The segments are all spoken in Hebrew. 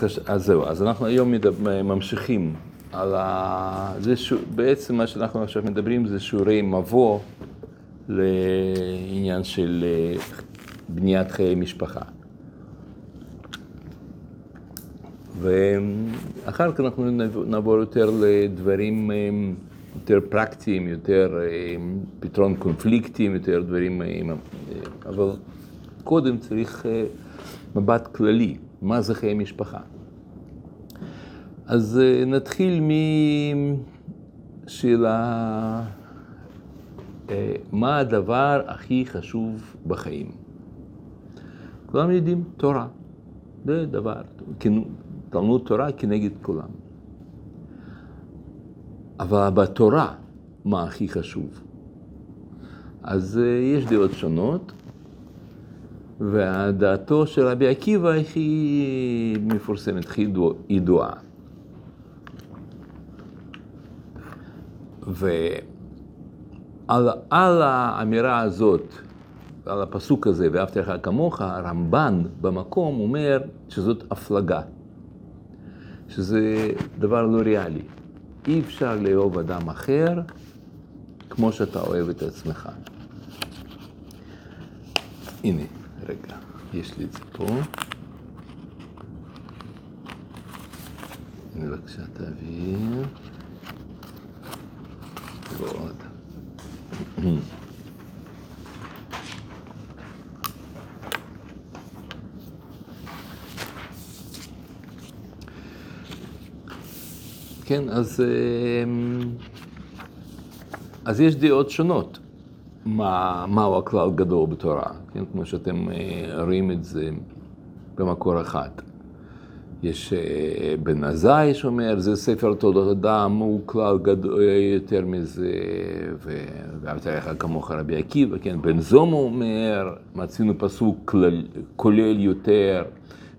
אז, אז זהו, אז אנחנו היום מדבר, ממשיכים על ה... זה ש... בעצם מה שאנחנו עכשיו מדברים זה שיעורי מבוא לעניין של אה, בניית חיי משפחה. ואחר כך אנחנו נעבור יותר לדברים אה, יותר פרקטיים, יותר אה, פתרון קונפליקטים, יותר דברים, אבל קודם צריך מבט כללי, מה זה חיי משפחה. אז נתחיל משאלה, מה הדבר הכי חשוב בחיים? כולם יודעים תורה, זה דבר, תלמוד תורה כנגד כולם. אבל בתורה, מה הכי חשוב? אז יש דעות שונות, ודעתו של רבי עקיבא היא מפורסמת, הכי ידועה. ועל האמירה הזאת, על הפסוק הזה, ואהבת לך כמוך, הרמב"ן במקום אומר שזאת הפלגה, שזה דבר לא ריאלי. אי אפשר לאהוב אדם אחר כמו שאתה אוהב את עצמך. הנה, רגע, יש לי את זה פה. הנה בבקשה תעביר. ועוד. כן, אז, אמ, אז יש דעות שונות מה, מהו הכלל גדול בתורה, כן, כמו שאתם אה, רואים את זה במקור אחד. יש אה, בן עזאי שאומר, זה ספר תולדות אדם, הוא כלל גדול יותר מזה, ואהבת לך כמוך רבי עקיבא, כן, בן זומו אומר, מצינו פסוק כלל, כולל יותר.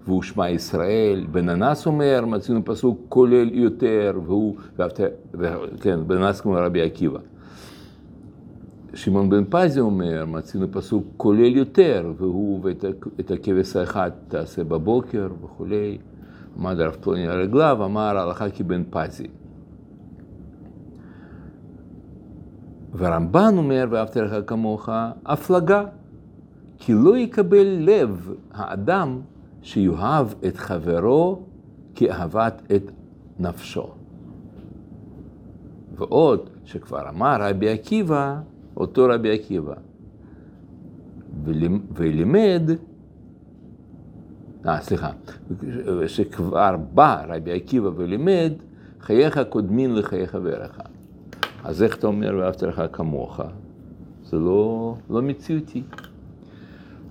והוא שמע ישראל, בן אנס אומר, מצינו פסוק כולל יותר, והוא, כן, בן אנס כמו רבי עקיבא. שמעון בן פזי אומר, מצינו פסוק כולל יותר, והוא ואת הכבש האחד תעשה בבוקר וכולי. עמד הרב פלוני על רגליו, אמר הלכה כבן פזי. והרמב"ן אומר, ואהבת לך כמוך, הפלגה, כי לא יקבל לב האדם שיאהב את חברו כאהבת את נפשו. ועוד, שכבר אמר רבי עקיבא, אותו רבי עקיבא, ולימד, אה, סליחה, שכבר בא רבי עקיבא ולימד, חייך קודמים לחיי חברך. אז איך אתה אומר ואהבת לך כמוך? זה לא, לא מציאותי.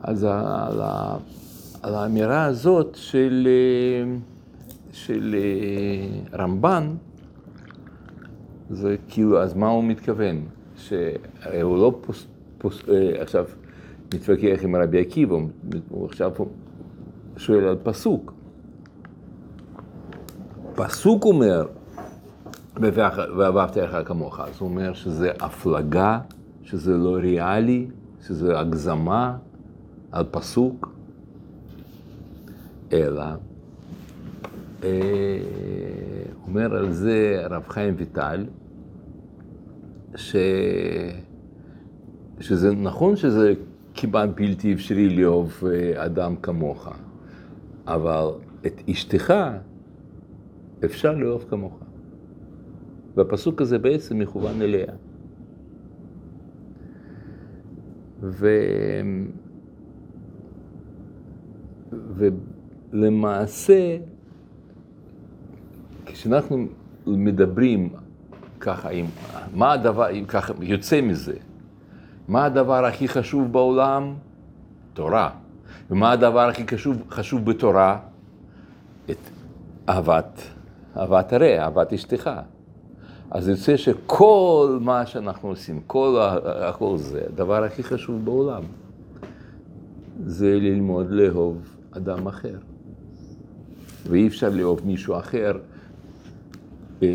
אז על על האמירה הזאת של, של אה, רמב"ן, זה כאילו, אז מה הוא מתכוון? שהוא לא פוס, פוס, אה, עכשיו מתווכח עם רבי עקיבא, הוא עכשיו שואל על פסוק. פסוק אומר, ואהבת לך כמוך, אז הוא אומר שזה הפלגה, שזה לא ריאלי, שזה הגזמה על פסוק. אלא, אה, אומר על זה הרב חיים ויטל, ש... שזה נכון שזה כמעט בלתי אפשרי לאהוב אה, אדם כמוך, אבל את אשתך אפשר לאהוב כמוך. והפסוק הזה בעצם מכוון אליה. ו... ו... למעשה, כשאנחנו מדברים ככה, עם, מה הדבר, אם ככה יוצא מזה, מה הדבר הכי חשוב בעולם? תורה. ומה הדבר הכי חשוב, חשוב בתורה? את אהבת, אהבת הרע, אהבת אשתך. אז יוצא שכל מה שאנחנו עושים, כל, הכל זה, הדבר הכי חשוב בעולם, זה ללמוד לאהוב אדם אחר. ואי אפשר לאהוב מישהו אחר אה,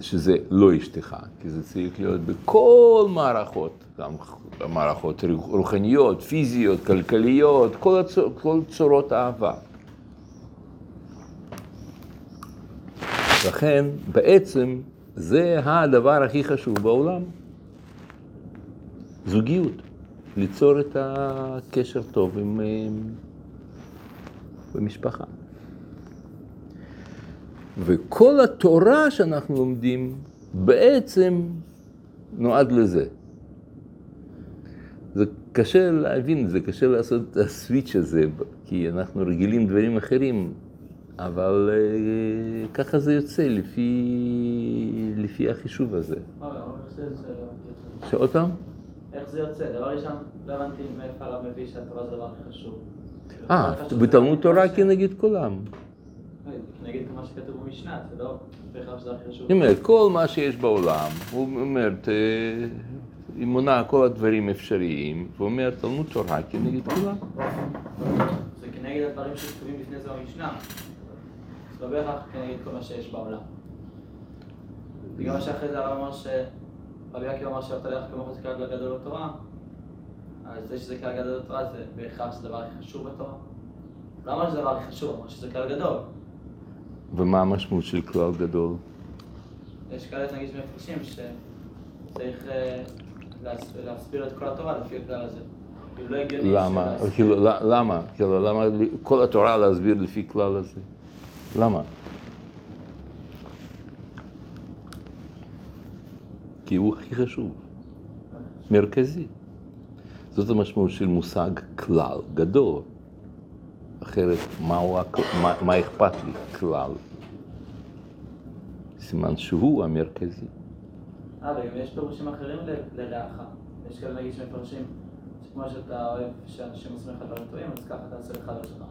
שזה לא אשתך, כי זה צריך להיות בכל מערכות, גם מערכות רוחניות, פיזיות, כלכליות, כל, הצור, כל צורות אהבה. לכן, בעצם, זה הדבר הכי חשוב בעולם. זוגיות, ליצור את הקשר טוב עם, עם, עם משפחה. וכל התורה שאנחנו לומדים בעצם נועד לזה. זה קשה להבין את זה, קשה לעשות את הסוויץ' הזה, כי אנחנו רגילים דברים אחרים, אבל uh, ככה זה יוצא לפי, לפי החישוב הזה. שעוד פעם? איך זה יוצא? דבר ראשון, לא הבנתי מאיפה הרב מביא שהתורה זה הדבר הכי חשוב. אה, בתלמוד תורה כנגד כולם. נגיד מה שכתוב במשנה, זה לא בהכרח שזה הכי חשוב. היא אומרת, כל מה שיש בעולם, הוא אומר, היא מונה כל הדברים אפשריים, והוא אומר, תלמוד תורה כנגד כולם. זה כנגד הדברים שכתובים לפני זה במשנה. זה לא בהכרח כנגד כל מה שיש בעולם. בגלל שאחרי זה הרב אמר ש... רבי עקיבא אמר שאהבת לך כמוך זה כלל גדול בתורה, אז זה שזה כלל גדול בתורה זה בהכרח שזה הדבר הכי חשוב בתורה. לא אמר שזה הדבר הכי חשוב, אמר שזה כלל גדול. ומה המשמעות של כלל גדול? יש כאלה נגיד מפרשים שצריך אה, להסביר את כל התורה לפי הכלל הזה. כאילו לא הגיוני למה? כאילו, למה? כאילו, למה כל התורה להסביר לפי כלל הזה? למה? כי הוא הכי חשוב, מרכזי. זאת המשמעות של מושג כלל, גדול. אחרת, מהו, מה, מה אכפת לי? כלל. סימן שהוא המרכזי. אה, וגם יש פירושים אחרים לרעך. יש כאלה נגיד שמפרשים, שכמו שאתה אוהב שאנשים עושים לך דברים טובים, אז ככה תעשה לחבר שלך.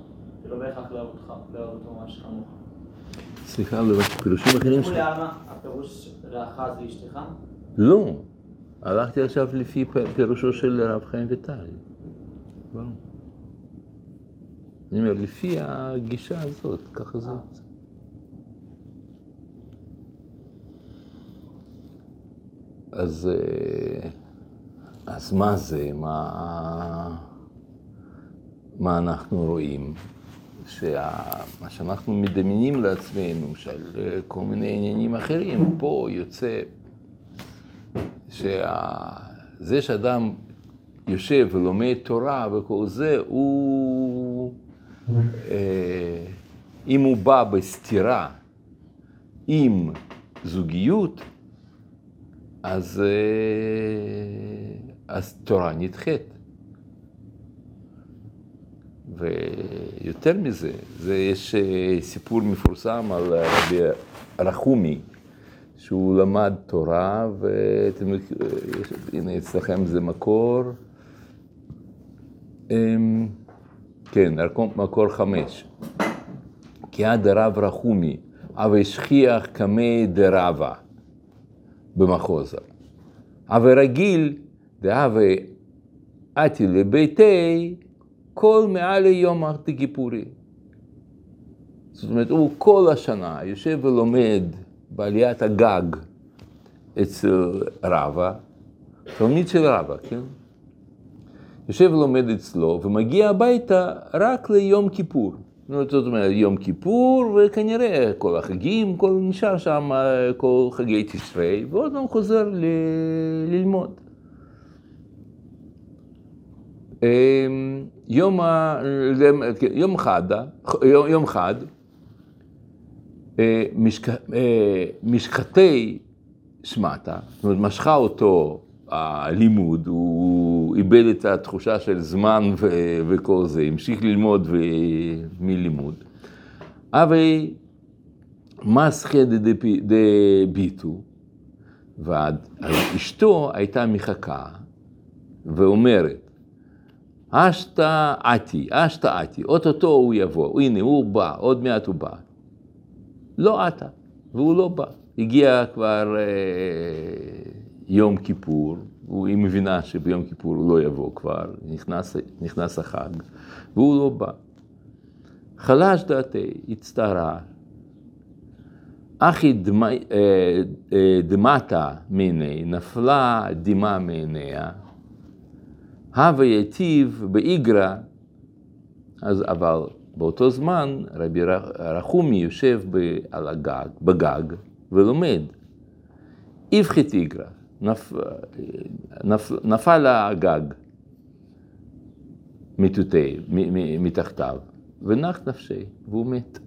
ולא בהכרח לאהוב אותך, לאהוב אותו ממש כמוך. סליחה, לא פירושים אחרים שלך. הפירוש רעך זה אשתך? לא. הלכתי עכשיו לפי פירושו של הרב חיים ויטל. אני אומר, לפי הגישה הזאת, ככה זה יוצא. אז, אה, אז מה זה? מה, מה אנחנו רואים? שמה שאנחנו מדמיינים לעצמנו, של אה, כל מיני עניינים אחרים, פה יוצא שזה שאדם יושב ולומד תורה וכל זה, הוא, אם הוא בא בסתירה עם זוגיות, אז, אה, אז תורה נדחית. ויותר מזה, זה יש אה, סיפור מפורסם על רבי רחומי, שהוא למד תורה, ואתם, הנה אצלכם זה מקור, אמ, כן, מקור חמש. כי עד הרב רחומי, אבל השכיח קמי דרבה במחוזה. אבל רגיל, דהווה עתי לביתי, כל מעל ליום ארתי כיפורי. זאת אומרת, הוא כל השנה יושב ולומד בעליית הגג אצל רבא, תלמיד של רבא, כן? יושב ולומד אצלו ומגיע הביתה רק ליום כיפור. זאת אומרת, יום כיפור, וכנראה כל החגים, כל נשאר שם, כל חגי תשרי, ועוד פעם חוזר ל... ללמוד. אמ, יום, ה... יום חד, יום חד, אה, אה, משחתי שמטה, זאת אומרת, משכה אותו הלימוד, הוא איבד את התחושה של זמן ו- וכל זה, המשיך ללמוד ו- מלימוד. אבל מסחי דביטו, ואשתו הייתה מחכה ואומרת, אשתא עתי, אשתא עתי, אוטוטו הוא יבוא, הנה הוא בא, עוד מעט הוא בא. לא עתה, והוא לא בא. הגיע כבר אה, יום כיפור, היא מבינה שביום כיפור הוא לא יבוא כבר, נכנס, נכנס החג, והוא לא בא. חלש דעתי, הצטערה. אחי דמ, אה, אה, מעיני, נפלה דמעה מעיניה, הווה יטיב באיגרא, אז אבל באותו זמן רבי רחומי יושב על הגג, בגג, ולומד. איפכי תיגרא, נפ, נפ, נפל הגג מתותי, מתחתיו, ונח נפשי, והוא מת.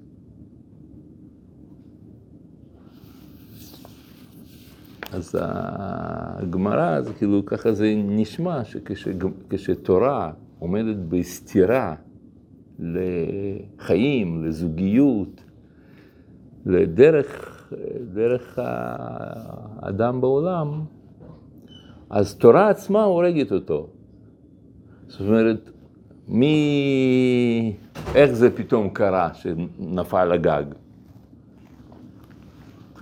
אז הגמרא, זה כאילו ככה זה נשמע, שכשתורה עומדת בסתירה לחיים, לזוגיות, לדרך דרך האדם בעולם, אז תורה עצמה הורגת אותו. זאת אומרת, מי... איך זה פתאום קרה שנפל הגג?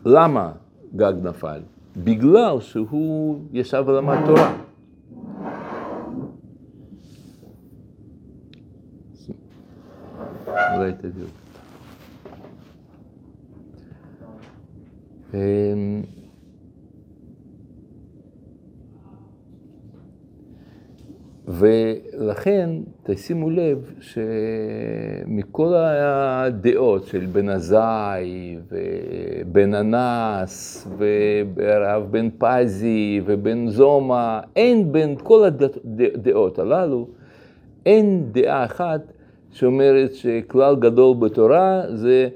למה גג נפל? בגלל שהוא ישב ולמד תורה. אולי תביאו. ולכן תשימו לב שמכל הדעות של בן עזאי ובן אנס והרב בן פזי ובן זומא, אין בין כל הדעות הללו, אין דעה אחת שאומרת שכלל גדול בתורה זה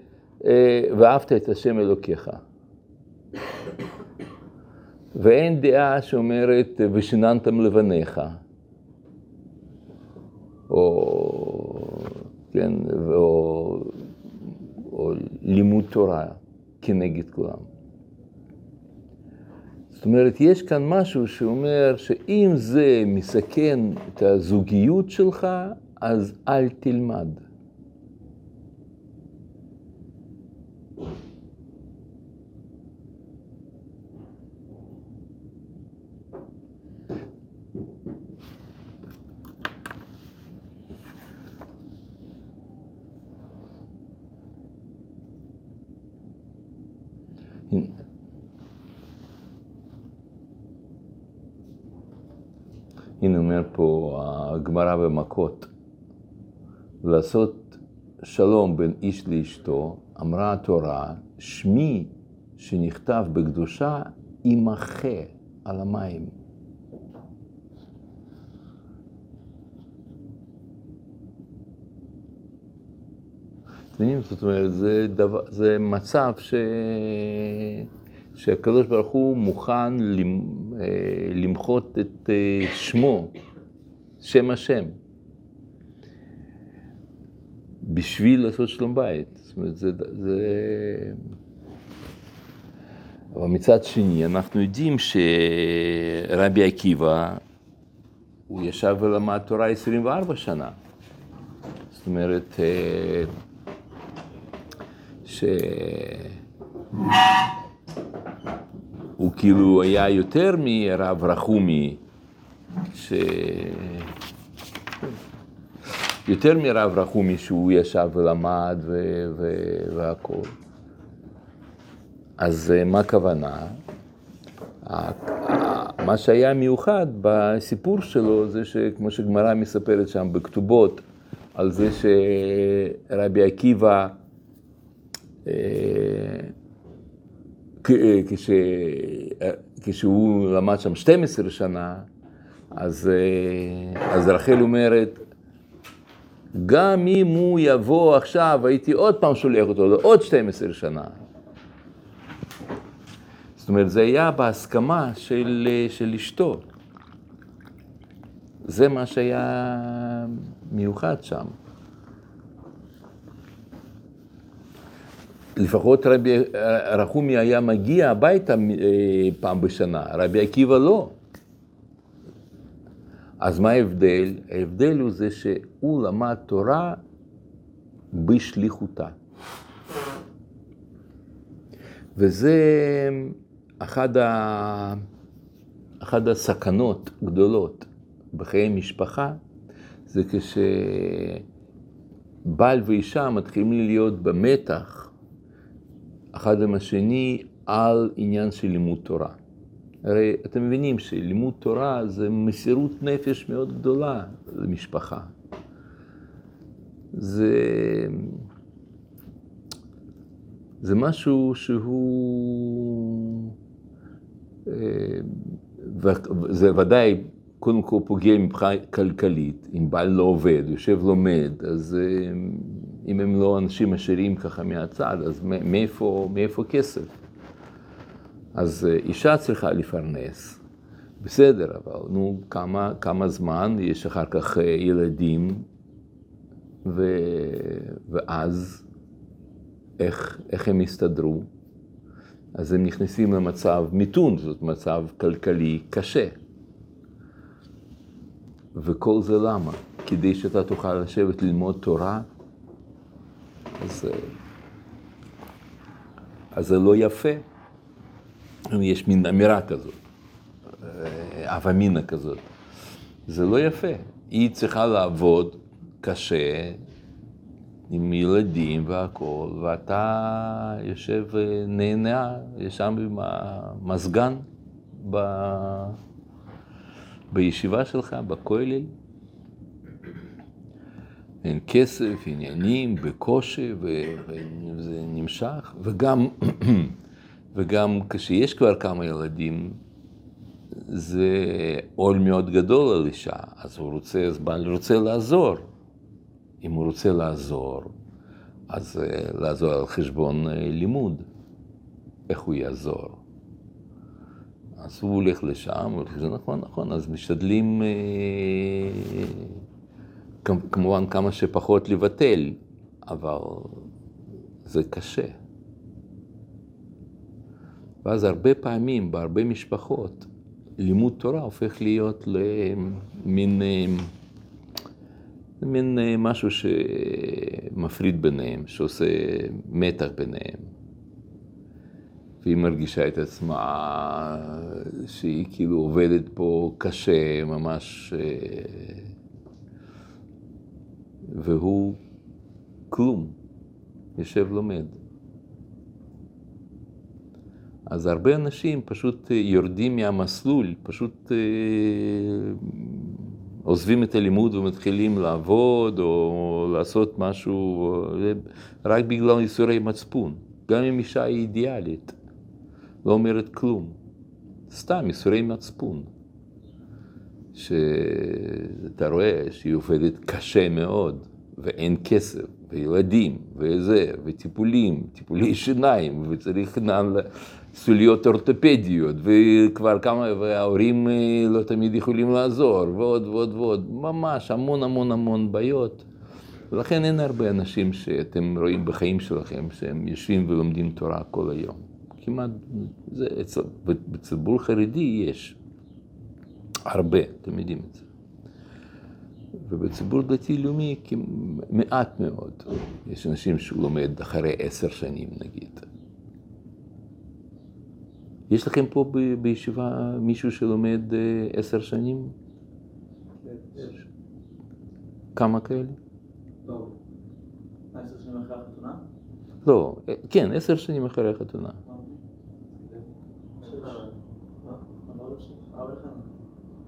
אה, ואהבת את השם אלוקיך. ואין דעה שאומרת ושיננתם לבניך. או, כן, או, או לימוד תורה כנגד כולם. זאת אומרת, יש כאן משהו שאומר שאם זה מסכן את הזוגיות שלך, אז אל תלמד. הנה אומר פה הגמרא במכות, לעשות שלום בין איש לאשתו, אמרה התורה, שמי שנכתב בקדושה יימחה על המים. זאת אומרת, זה, דבר, זה מצב ש... שהקדוש ברוך הוא מוכן למחות את שמו, שם השם, בשביל לעשות שלום בית. זאת אומרת, זה... זה... אבל מצד שני, אנחנו יודעים שרבי עקיבא, הוא ישב ולמד תורה 24 שנה. זאת אומרת, ש... הוא כאילו היה יותר מרב רחומי, ש... יותר מרב רחומי שהוא ישב ולמד ו... ו... והכל. אז מה הכוונה? מה שהיה מיוחד בסיפור שלו זה שכמו שגמרא מספרת שם בכתובות, על זה שרבי עקיבא כש, כשהוא למד שם 12 שנה, אז, אז רחל אומרת, גם אם הוא יבוא עכשיו, הייתי עוד פעם שולח אותו לעוד 12 שנה. זאת אומרת, זה היה בהסכמה של, של אשתו. זה מה שהיה מיוחד שם. לפחות רבי רחומי היה מגיע הביתה פעם בשנה, רבי עקיבא לא. אז מה ההבדל? ההבדל הוא זה שהוא למד תורה בשליחותה. וזה אחד, ה... אחד הסכנות גדולות בחיי משפחה, זה כשבעל ואישה מתחילים להיות במתח אחד עם השני על עניין של לימוד תורה. הרי אתם מבינים שלימוד תורה זה מסירות נפש מאוד גדולה למשפחה. זה, זה משהו שהוא, אה, זה ודאי קודם כל פוגע מבחינה כלכלית, אם בעל לא עובד, יושב לומד, אז אה, אם הם לא אנשים עשירים ככה מהצד, אז מאיפה, מאיפה כסף? אז אה, אישה צריכה לפרנס, בסדר, אבל נו, כמה, כמה זמן, יש אחר כך אה, ילדים, ו... ואז איך, איך הם יסתדרו? אז הם נכנסים למצב מיתון, זאת מצב כלכלי קשה. וכל זה למה? כדי שאתה תוכל לשבת ללמוד תורה? אז, אה, אז זה לא יפה. יש מין אמירה כזאת, אב אה, אמינא כזאת. זה לא יפה. היא צריכה לעבוד קשה עם ילדים והכול, ואתה יושב ונהנה, יש שם עם המזגן ב... בישיבה שלך, בכולל. אין כסף, עניינים, בקושי, וזה נמשך, וגם וגם כשיש כבר כמה ילדים, זה עול מאוד גדול על אישה, אז הוא רוצה, אז בעל רוצה לעזור. אם הוא רוצה לעזור, אז אה, לעזור על חשבון אה, לימוד. איך הוא יעזור? אז הוא הולך לשם, זה נכון, נכון, אז משתדלים אה, כמובן כמה שפחות לבטל, אבל זה קשה. ואז הרבה פעמים, בהרבה משפחות, לימוד תורה הופך להיות למין מין משהו שמפריד ביניהם, שעושה מתח ביניהם. והיא מרגישה את עצמה שהיא כאילו עובדת פה קשה, ממש... והוא כלום, יושב לומד. אז הרבה אנשים פשוט אה, יורדים מהמסלול, פשוט אה, עוזבים את הלימוד ומתחילים לעבוד או לעשות משהו רק בגלל ייסורי מצפון. גם אם אישה היא אידיאלית, לא אומרת כלום. סתם ייסורי מצפון. שאתה רואה שהיא עובדת קשה מאוד, ואין כסף, וילדים, וזה, וטיפולים, טיפולי שיניים, וצריך סוליות אורתופדיות, וכבר כמה, וההורים אה, לא תמיד יכולים לעזור, ועוד ועוד ועוד, ממש המון המון המון בעיות. ולכן אין הרבה אנשים שאתם רואים בחיים שלכם שהם יושבים ולומדים תורה כל היום. כמעט, זה, בציבור חרדי יש הרבה, אתם יודעים את זה. ובציבור דתי-לאומי מעט מאוד. יש אנשים שהוא לומד אחרי עשר שנים נגיד. יש לכם פה ב- בישיבה מישהו שלומד אה, עשר שנים? כמה כאלה? לא. לא, אה, כן, עשר שנים אחרי החתונה.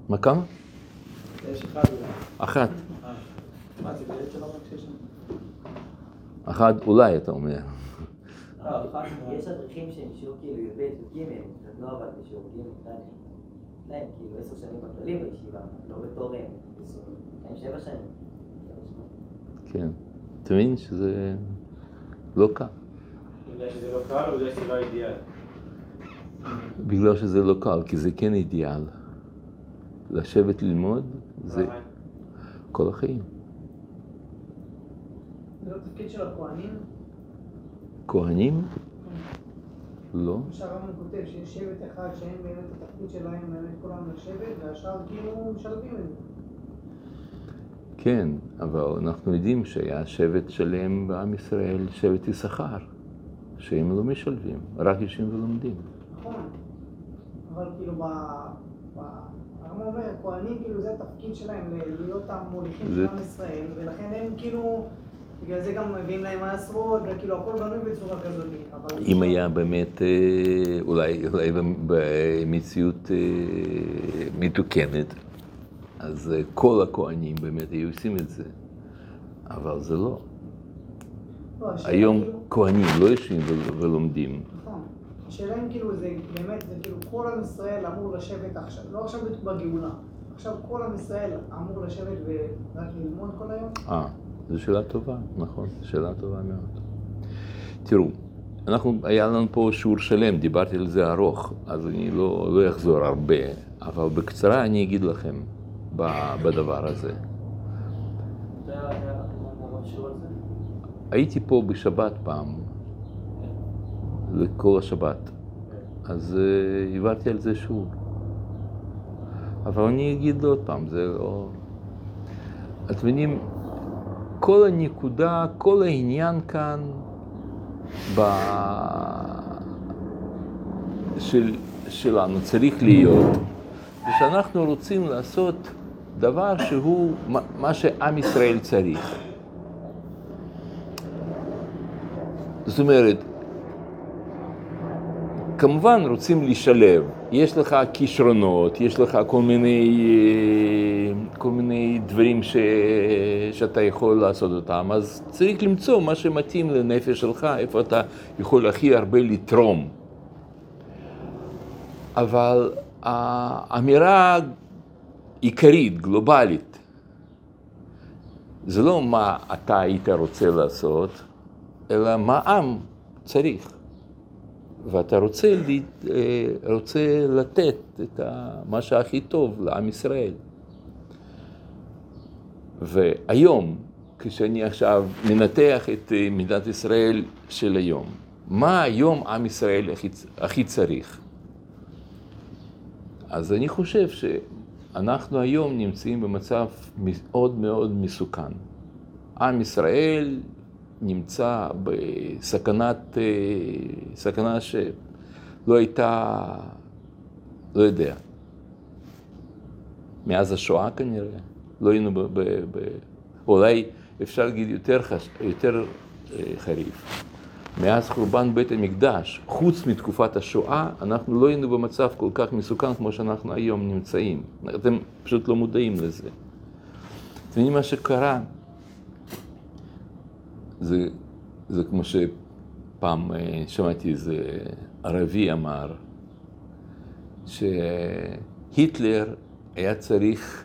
מה כמה? יש אחד אולי. אחת. שש אחת אולי, אתה אומר. יש אברכים שהם שיעור כאילו י"ב י"ג, לא עבד בשיעור ג' ד', להם כאילו עשר שנים בכללי בישיבה, לא בתור הם, הם שבע שנים. כן. אתה מבין שזה לא קל. בגלל שזה לא קל או בגלל שזה לא אידיאל? בגלל שזה לא קל, כי זה כן אידיאל. לשבת ללמוד זה כל החיים. זה לא תפקיד של הכוהנים? כהנים? לא. שהרמב"ם כותב שיש שבט אחד שהם באמת התפקיד שלהם באמת כולם לשבת והשאר כאילו משלבים את זה. כן, אבל אנחנו יודעים שהיה שבט שלם בעם ישראל, שבט יששכר, שהם לא משלבים, רק יושבים ולומדים. נכון, אבל כאילו ב... ב- הרמב"ם אומר, כהנים כאילו זה התפקיד שלהם להיות המוליכים של עם ישראל ולכן הם כאילו, בגלל זה גם מביאים להם מעשרות וכאילו הכל בנוי בצורה כזאת. אם היה באמת, אה, אולי, אולי במציאות אה, מתוקנת, אז אה, כל הכהנים באמת היו עושים את זה. אבל זה לא. לא, היום כאילו- כהנים לא יושבים ול- ולומדים. נכון. השאלה אם כאילו זה באמת, זה כאילו כל עם ישראל אמור לשבת עכשיו, לא עכשיו בגאולה, עכשיו כל עם ישראל אמור לשבת ורק ללמוד כל היום? אה, זו שאלה טובה, נכון, שאלה טובה מאוד. תראו, אנחנו, היה לנו פה שיעור שלם, דיברתי על זה ארוך, אז אני לא, לא אחזור הרבה, אבל בקצרה אני אגיד לכם ב- בדבר הזה. הייתי פה בשבת פעם, לכל השבת, אז uh, העברתי על זה שיעור. אבל אני אגיד עוד פעם, זה לא... אתם מבינים, כל הנקודה, כל העניין כאן ב... של, שלנו צריך להיות, ושאנחנו רוצים לעשות דבר שהוא מה שעם ישראל צריך. זאת אומרת, כמובן רוצים לשלב, יש לך כישרונות, יש לך כל מיני, אה, כל מיני דברים ש... שאתה יכול לעשות אותם, אז צריך למצוא מה שמתאים לנפש שלך, איפה אתה יכול הכי הרבה לתרום. אבל האמירה עיקרית, גלובלית, זה לא מה אתה היית רוצה לעשות, אלא מה עם צריך. ואתה רוצה, אה, רוצה לתת את מה שהכי טוב לעם ישראל. והיום, כשאני עכשיו מנתח את אה, מדינת ישראל של היום, מה היום עם ישראל הכי צריך? אז אני חושב שאנחנו היום נמצאים במצב מאוד מאוד מסוכן. עם ישראל נמצא בסכנת, אה, סכנה שלא הייתה, לא יודע, מאז השואה כנראה, לא היינו ב... ב, ב אולי אפשר להגיד יותר, חש, יותר אה, חריף. מאז חורבן בית המקדש, חוץ מתקופת השואה, אנחנו לא היינו במצב כל כך מסוכן כמו שאנחנו היום נמצאים. אתם פשוט לא מודעים לזה. אתם יודעים מה שקרה? זה, זה כמו שפעם אה, שמעתי איזה ערבי אמר, שהיטלר היה צריך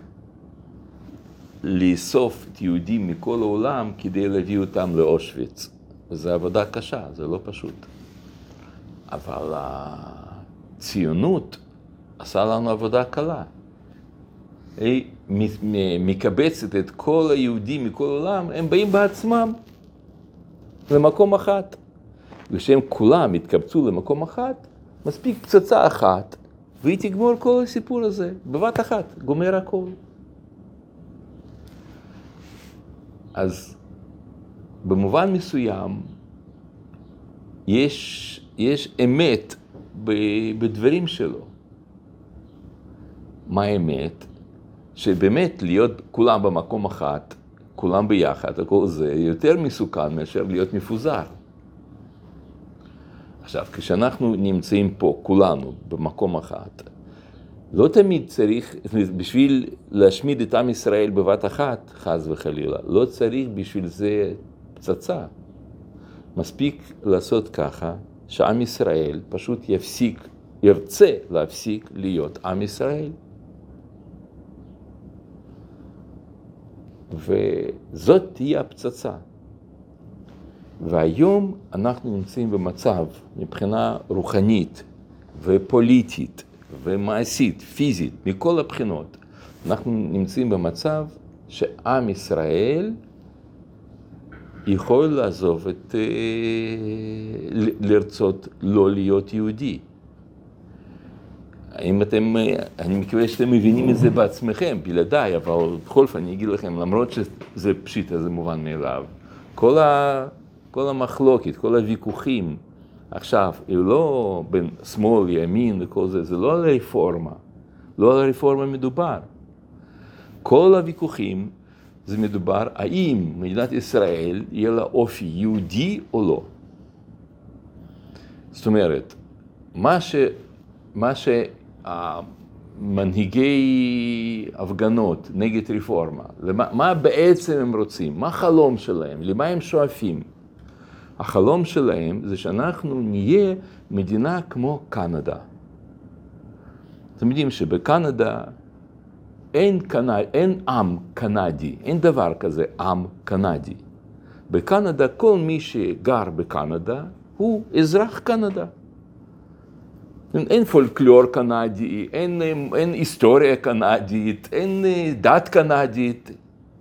לאסוף את יהודים מכל העולם כדי להביא אותם לאושוויץ. וזו עבודה קשה, זה לא פשוט. אבל הציונות עשה לנו עבודה קלה. היא מקבצת את כל היהודים מכל העולם, הם באים בעצמם למקום אחת. וכשהם כולם יתקבצו למקום אחת, מספיק פצצה אחת, והיא תגמור כל הסיפור הזה, בבת אחת, גומר הכל. אז במובן מסוים, יש, יש אמת בדברים שלו. מה האמת? שבאמת להיות כולם במקום אחת, כולם ביחד, הכל זה, יותר מסוכן מאשר להיות מפוזר. עכשיו, כשאנחנו נמצאים פה, כולנו, במקום אחת, לא תמיד צריך, בשביל להשמיד את עם ישראל בבת אחת, חס וחלילה, לא צריך בשביל זה פצצה. מספיק לעשות ככה, שעם ישראל פשוט יפסיק, ירצה להפסיק להיות עם ישראל. וזאת תהיה הפצצה. והיום אנחנו נמצאים במצב, מבחינה רוחנית ופוליטית ומעשית, פיזית, מכל הבחינות, אנחנו נמצאים במצב שעם ישראל יכול לעזוב את, לרצות לא להיות יהודי. האם אתם, אני מקווה שאתם מבינים את זה בעצמכם, בלעדיי, אבל בכל אופן אני אגיד לכם, למרות שזה פשיטה, זה מובן מאליו, כל, ה, כל המחלוקת, כל הוויכוחים עכשיו, היא לא בין שמאל, ימין וכל זה, זה לא על הרפורמה, לא על הרפורמה מדובר. כל הוויכוחים זה מדובר האם מדינת ישראל יהיה לה אופי יהודי או לא. זאת אומרת, מה ש... מה מנהיגי הפגנות נגד רפורמה, למה, מה בעצם הם רוצים, מה החלום שלהם, למה הם שואפים. החלום שלהם זה שאנחנו נהיה מדינה כמו קנדה. אתם יודעים שבקנדה אין, קנ... אין עם קנדי, אין דבר כזה עם קנדי. בקנדה כל מי שגר בקנדה הוא אזרח קנדה. אין פולקלור קנדי, אין, אין היסטוריה קנדית, אין דת קנדית,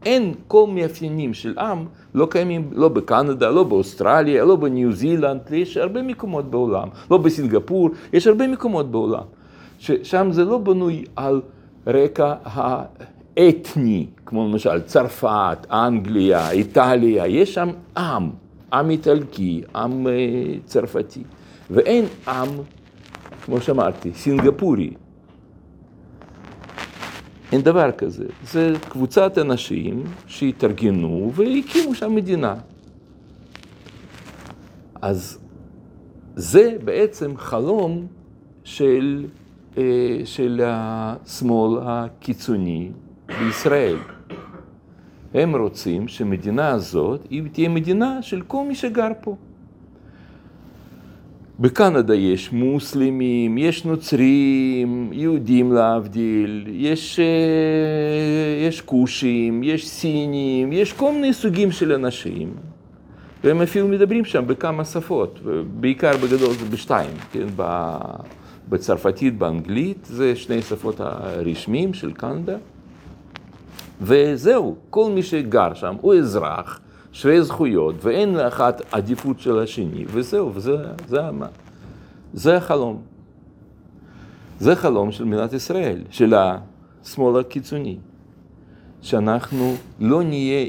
אין כל מאפיינים של עם לא קיימים לא בקנדה, לא באוסטרליה, לא בניו זילנד, יש הרבה מקומות בעולם, לא בסינגפור, יש הרבה מקומות בעולם, ששם זה לא בנוי על רקע האתני, כמו למשל צרפת, אנגליה, איטליה, יש שם עם, עם איטלקי, עם צרפתי, ואין עם כמו שאמרתי, סינגפורי. אין דבר כזה. זה קבוצת אנשים שהתארגנו והקימו שם מדינה. אז זה בעצם חלום של, של השמאל הקיצוני בישראל. הם רוצים שמדינה הזאת היא תהיה מדינה של כל מי שגר פה. בקנדה יש מוסלמים, יש נוצרים, יהודים להבדיל, יש, יש כושים, יש סינים, יש כל מיני סוגים של אנשים, והם אפילו מדברים שם בכמה שפות, בעיקר בגדול זה בשתיים, כן, בצרפתית, באנגלית, זה שני שפות הרשמיים של קנדה, וזהו, כל מי שגר שם הוא אזרח. שווה זכויות, ואין לאחת עדיפות של השני, וזהו, וזה זה, זה החלום. זה חלום של מדינת ישראל, של השמאל הקיצוני. שאנחנו לא נהיה,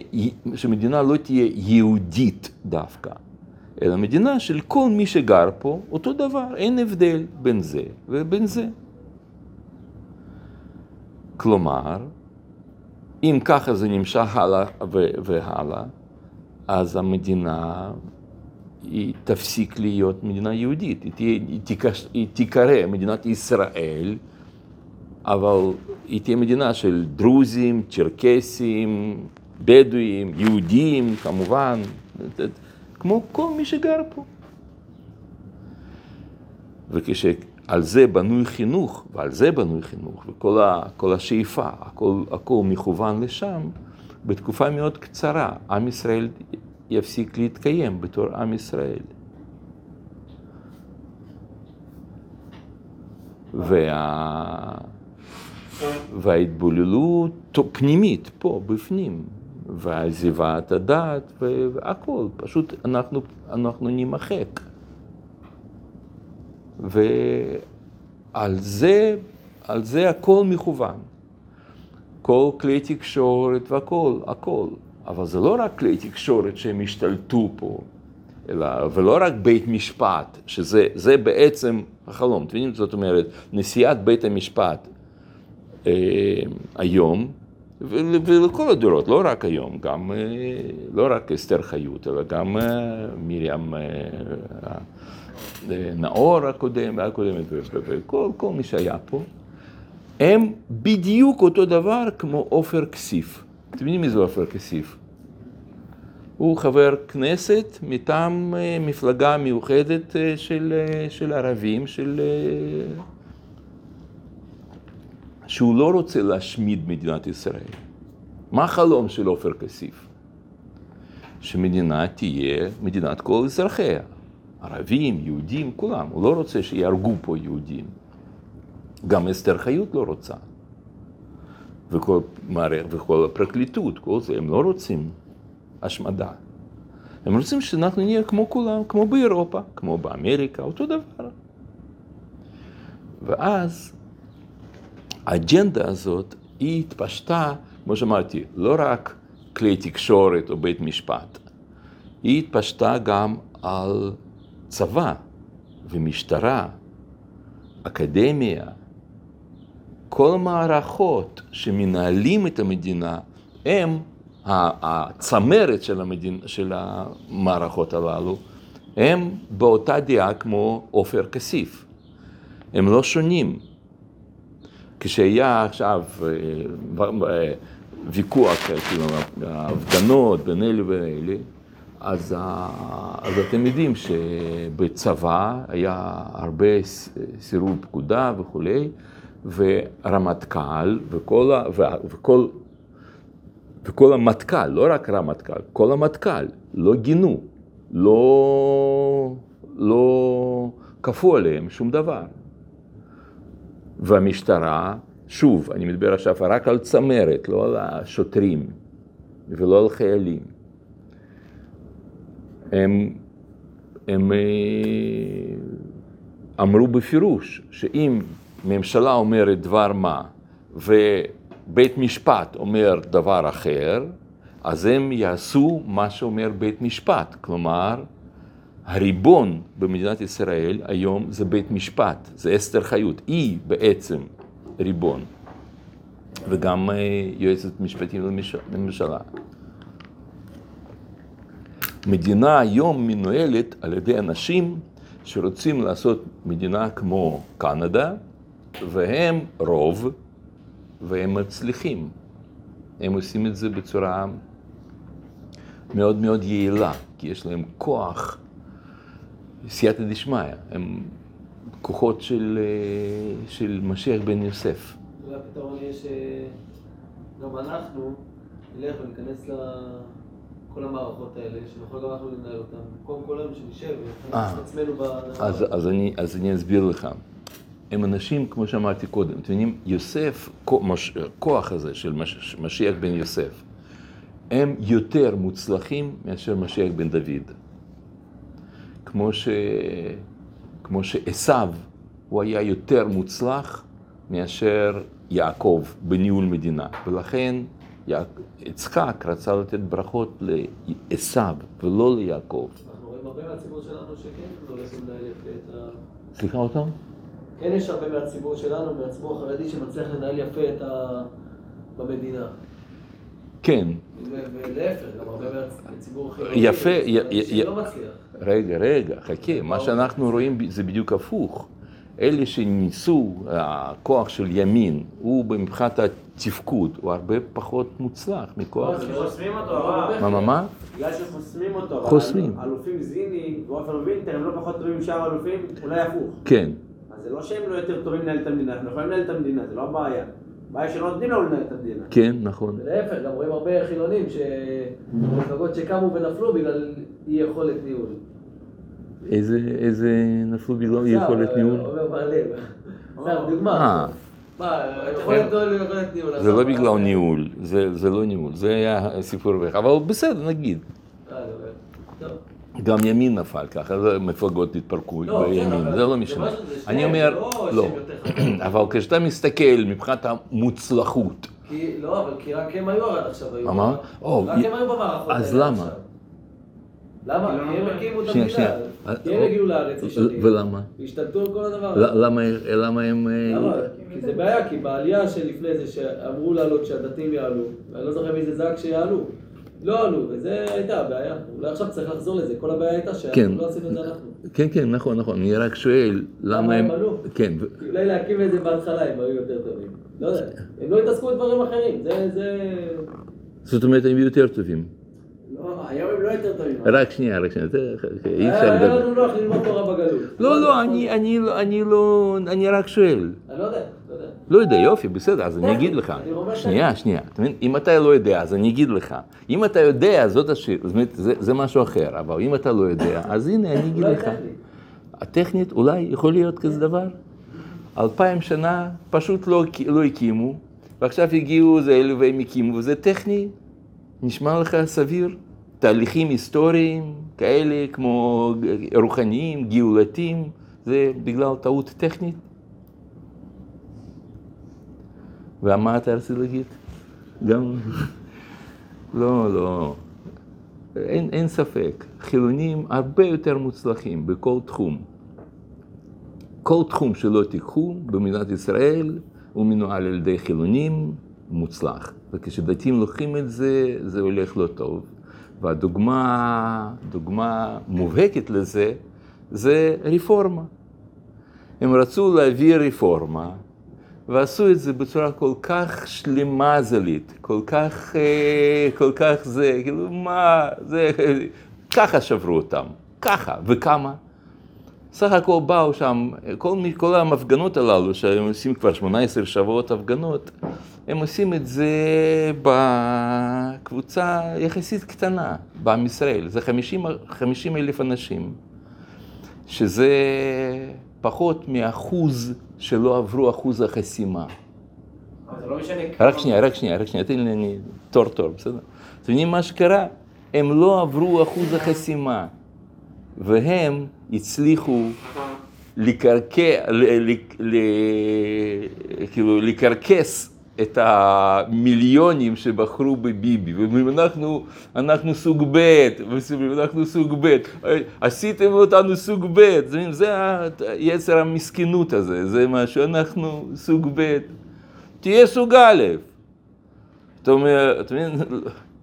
שמדינה לא תהיה יהודית דווקא, אלא מדינה של כל מי שגר פה, אותו דבר, אין הבדל בין זה ובין זה. כלומר, אם ככה זה נמשך הלאה והלאה, אז המדינה היא תפסיק להיות מדינה יהודית, היא, תהיה, היא, היא תיקרא מדינת ישראל, אבל היא תהיה מדינה של דרוזים, צ'רקסים, בדואים, יהודים כמובן, כמו כל מי שגר פה. וכשעל זה בנוי חינוך, ועל זה בנוי חינוך, וכל השאיפה, הכל, הכל מכוון לשם, בתקופה מאוד קצרה עם ישראל יפסיק להתקיים בתור עם ישראל. וה... וההתבוללות פנימית פה, בפנים, ועזיבת הדת והכל, פשוט אנחנו, אנחנו נימחק. ועל זה, על זה הכל מכוון. כל כלי תקשורת והכל, הכל. אבל זה לא רק כלי תקשורת שהם השתלטו פה, אלא, ולא רק בית משפט, שזה בעצם החלום. אתם מבינים? זאת אומרת, נשיאת בית המשפט אה, היום, ולכל הדורות, לא רק היום, גם, אה, לא רק אסתר חיות, אלא גם אה, מרים אה, אה, נאור הקודם, הקודמת, וכל מי שהיה פה. הם בדיוק אותו דבר כמו עופר כסיף. אתם יודעים מי זה עופר כסיף? הוא חבר כנסת מטעם אה, מפלגה מיוחדת אה, של, אה, של ערבים, של... שהוא לא רוצה להשמיד מדינת ישראל. מה החלום של עופר כסיף? שמדינה תהיה מדינת כל אזרחיה, ערבים, יהודים, כולם. הוא לא רוצה שיהרגו פה יהודים. גם אסתר חיות לא רוצה. וכל מערכת, וכל הפרקליטות, כל זה, הם לא רוצים השמדה. הם רוצים שאנחנו נהיה כמו כולם, כמו באירופה, כמו באמריקה, אותו דבר. ואז האג'נדה הזאת, היא התפשטה, כמו שאמרתי, לא רק כלי תקשורת או בית משפט, היא התפשטה גם על צבא ומשטרה, אקדמיה, כל המערכות שמנהלים את המדינה הם הצמרת של, המדין, של המערכות הללו, הם באותה דעה כמו עופר כסיף. הם לא שונים. כשהיה עכשיו אה, אה, ויכוח, אה, כאילו, ההפגנות בין אלה ואלה, אז, אז אתם יודעים שבצבא היה הרבה סירוב פקודה וכולי, ורמטכ"ל וכל, ה- וכל, וכל המטכ"ל, לא רק רמטכ"ל, כל המטכ"ל לא גינו, לא, לא כפו עליהם שום דבר. והמשטרה, שוב, אני מדבר עכשיו רק על צמרת, לא על השוטרים ולא על חיילים. הם, הם אה, אמרו בפירוש שאם ממשלה אומרת דבר מה ובית משפט אומר דבר אחר, אז הם יעשו מה שאומר בית משפט. כלומר, הריבון במדינת ישראל היום זה בית משפט, זה אסתר חיות, היא בעצם ריבון, וגם אה, יועצת משפטית לממשלה. מדינה היום מנוהלת על ידי אנשים שרוצים לעשות מדינה כמו קנדה, והם רוב, והם מצליחים. הם עושים את זה בצורה מאוד מאוד יעילה, כי יש להם כוח, סייעתא דשמיא, הם כוחות של, אה, של משיח בן יוסף. אולי הפתרון יהיה שגם אנחנו נלך וניכנס לכל המערכות האלה, שנוכל גם אנחנו לנהל אותן. במקום כל היום שנשב אה. ונכנס את עצמנו בדבר. אז, אז, אני, אז אני אסביר לך. הם אנשים, כמו שאמרתי קודם, אתם יודעים, יוסף, הכוח הזה של מש, משיח בן יוסף, הם יותר מוצלחים מאשר משיח בן דוד. כמו, ש, כמו שעשו, הוא היה יותר מוצלח מאשר יעקב בניהול מדינה. ולכן יצחק רצה לתת ברכות לעשו ולא ליעקב. אנחנו רואים הרבה מהציבור שלנו שכן לא לנהל יפה את ה... סליחה אותם? כן יש הרבה מהציבור שלנו, מהציבור החרדי, שמצליח לנהל יפה את ה... במדינה. כן, ולהפך, גם הרבה מהציבור החילוני. יפה, שלא מצליח. רגע, רגע, חכה, מה שאנחנו רואים זה בדיוק הפוך. אלה שניסו, הכוח של ימין, הוא מבחינת התפקוד, הוא הרבה פחות מוצלח מכוח... חוסמים אותו, הרב. מה, מה, מה? בגלל שחוסמים אותו. אבל חוסמים. אלופים זיני ועופר וינטר הם לא פחות טובים משאר האלופים, אולי הפוך. כן, זה לא שהם לא יותר טובים לנהל את המדינה, אנחנו יכולים לנהל את המדינה, זה לא הבעיה. הבעיה שלא נותנים לנו לנהל את המדינה. כן, נכון. ולהפך, גם רואים הרבה חילונים, מפלגות שקמו ונפלו בגלל אי יכולת ניהול. איזה, איזה נפלו בגלל יכולת ניהול? אומר בעליב. סתם, דוגמה. אה, מה, יכולת ניהול יכולת ניהול. זה לא בגלל? ניהול, זה זה לא ניהול, זה היה סיפור ואיך, אבל בסדר, נגיד. אה, זה אומר. טוב. גם ימין נפל ככה, אז המפלגות התפרקו לא, כן, בימין, זה לא משנה. אני אומר, לא לא. אבל כשאתה מסתכל מבחינת המוצלחות, כי, לא, אבל כי רק הם היו עד עכשיו. היו. מה? רק הם היו במערכות אז למה? למה? כי הם הקימו את המדינה. כי הם הגיעו לארץ ראשונים. ולמה? והשתלטו על כל הדבר. ל- למה למה הם... אה, למה? כי זה בעיה, כי בעלייה שלפני זה שאמרו לעלות שהדתיים יעלו, ואני לא זוכר מי זה זעק שיעלו. לא עלו, וזה הייתה הבעיה. אולי עכשיו צריך לחזור לזה, כל הבעיה הייתה כן. שאנחנו לא עשינו את זה אנחנו. כן, כן, נכון, נכון, אני רק שואל, למה הם... עלו? כן, אולי להקים את זה בהתחלה הם היו יותר טובים. לא יודע, הם לא התעסקו בדברים אחרים, זה... זה... זאת אומרת, הם יותר טובים. לא, היום הם לא יותר טובים. רק שנייה, רק שנייה, אי אפשר היה היה לדבר. לנו נוח ללמוד תורה בגלות. לא, לא, לא- אני לא... אני רק שואל. אני לא יודע, לא יודע. יופי, בסדר, אז אני אגיד לך. שנייה, שנייה. אתה מבין? אם אתה לא יודע, אז אני אגיד לך. אם אתה יודע, זאת השאלה, זאת אומרת, זה- זה משהו אחר, אבל אם אתה לא יודע, אז הנה, אני אגיד לך. טכני. הטכנית, אולי יכול להיות כזה דבר? אלפיים שנה פשוט לא, לא הקימו, ועכשיו הגיעו זה אלו והם הקימו, וזה טכני, נשמע לך סביר? תהליכים היסטוריים כאלה כמו רוחניים, גאולתיים, זה בגלל טעות טכנית? ומה אתה רצית להגיד? גם... לא, לא. אין, אין ספק, חילונים הרבה יותר מוצלחים בכל תחום. כל תחום שלא תיקחו במדינת ישראל הוא מנוהל על ידי חילונים מוצלח. וכשדתיים לוקחים את זה, זה הולך לא טוב. והדוגמה, דוגמה מובהקת לזה, זה רפורמה. הם רצו להביא רפורמה, ועשו את זה בצורה כל כך שלמזלית, כל כך, אה, כל כך זה, כאילו, מה, זה, ככה שברו אותם, ככה, וכמה? סך הכל באו שם, כל, כל ההפגנות הללו, שהם עושים כבר 18 שבועות הפגנות, הם עושים את זה בקבוצה יחסית קטנה בעם ישראל, זה 50, 50 אלף אנשים, שזה פחות מאחוז שלא עברו אחוז החסימה. לא משנה רק שנייה, רק שנייה, רק שנייה, תן לי, אני תור תור, בסדר? אתם יודעים מה שקרה? הם לא עברו אחוז החסימה, והם הצליחו לקרקע, כאילו לקרקס את המיליונים שבחרו בביבי, ואומרים אנחנו, סוג ב', אנחנו סוג ב', עשיתם אותנו סוג ב', זה, זה היצר המסכנות הזה, זה מה שאנחנו סוג ב'. תהיה סוג א'. זאת אומרת,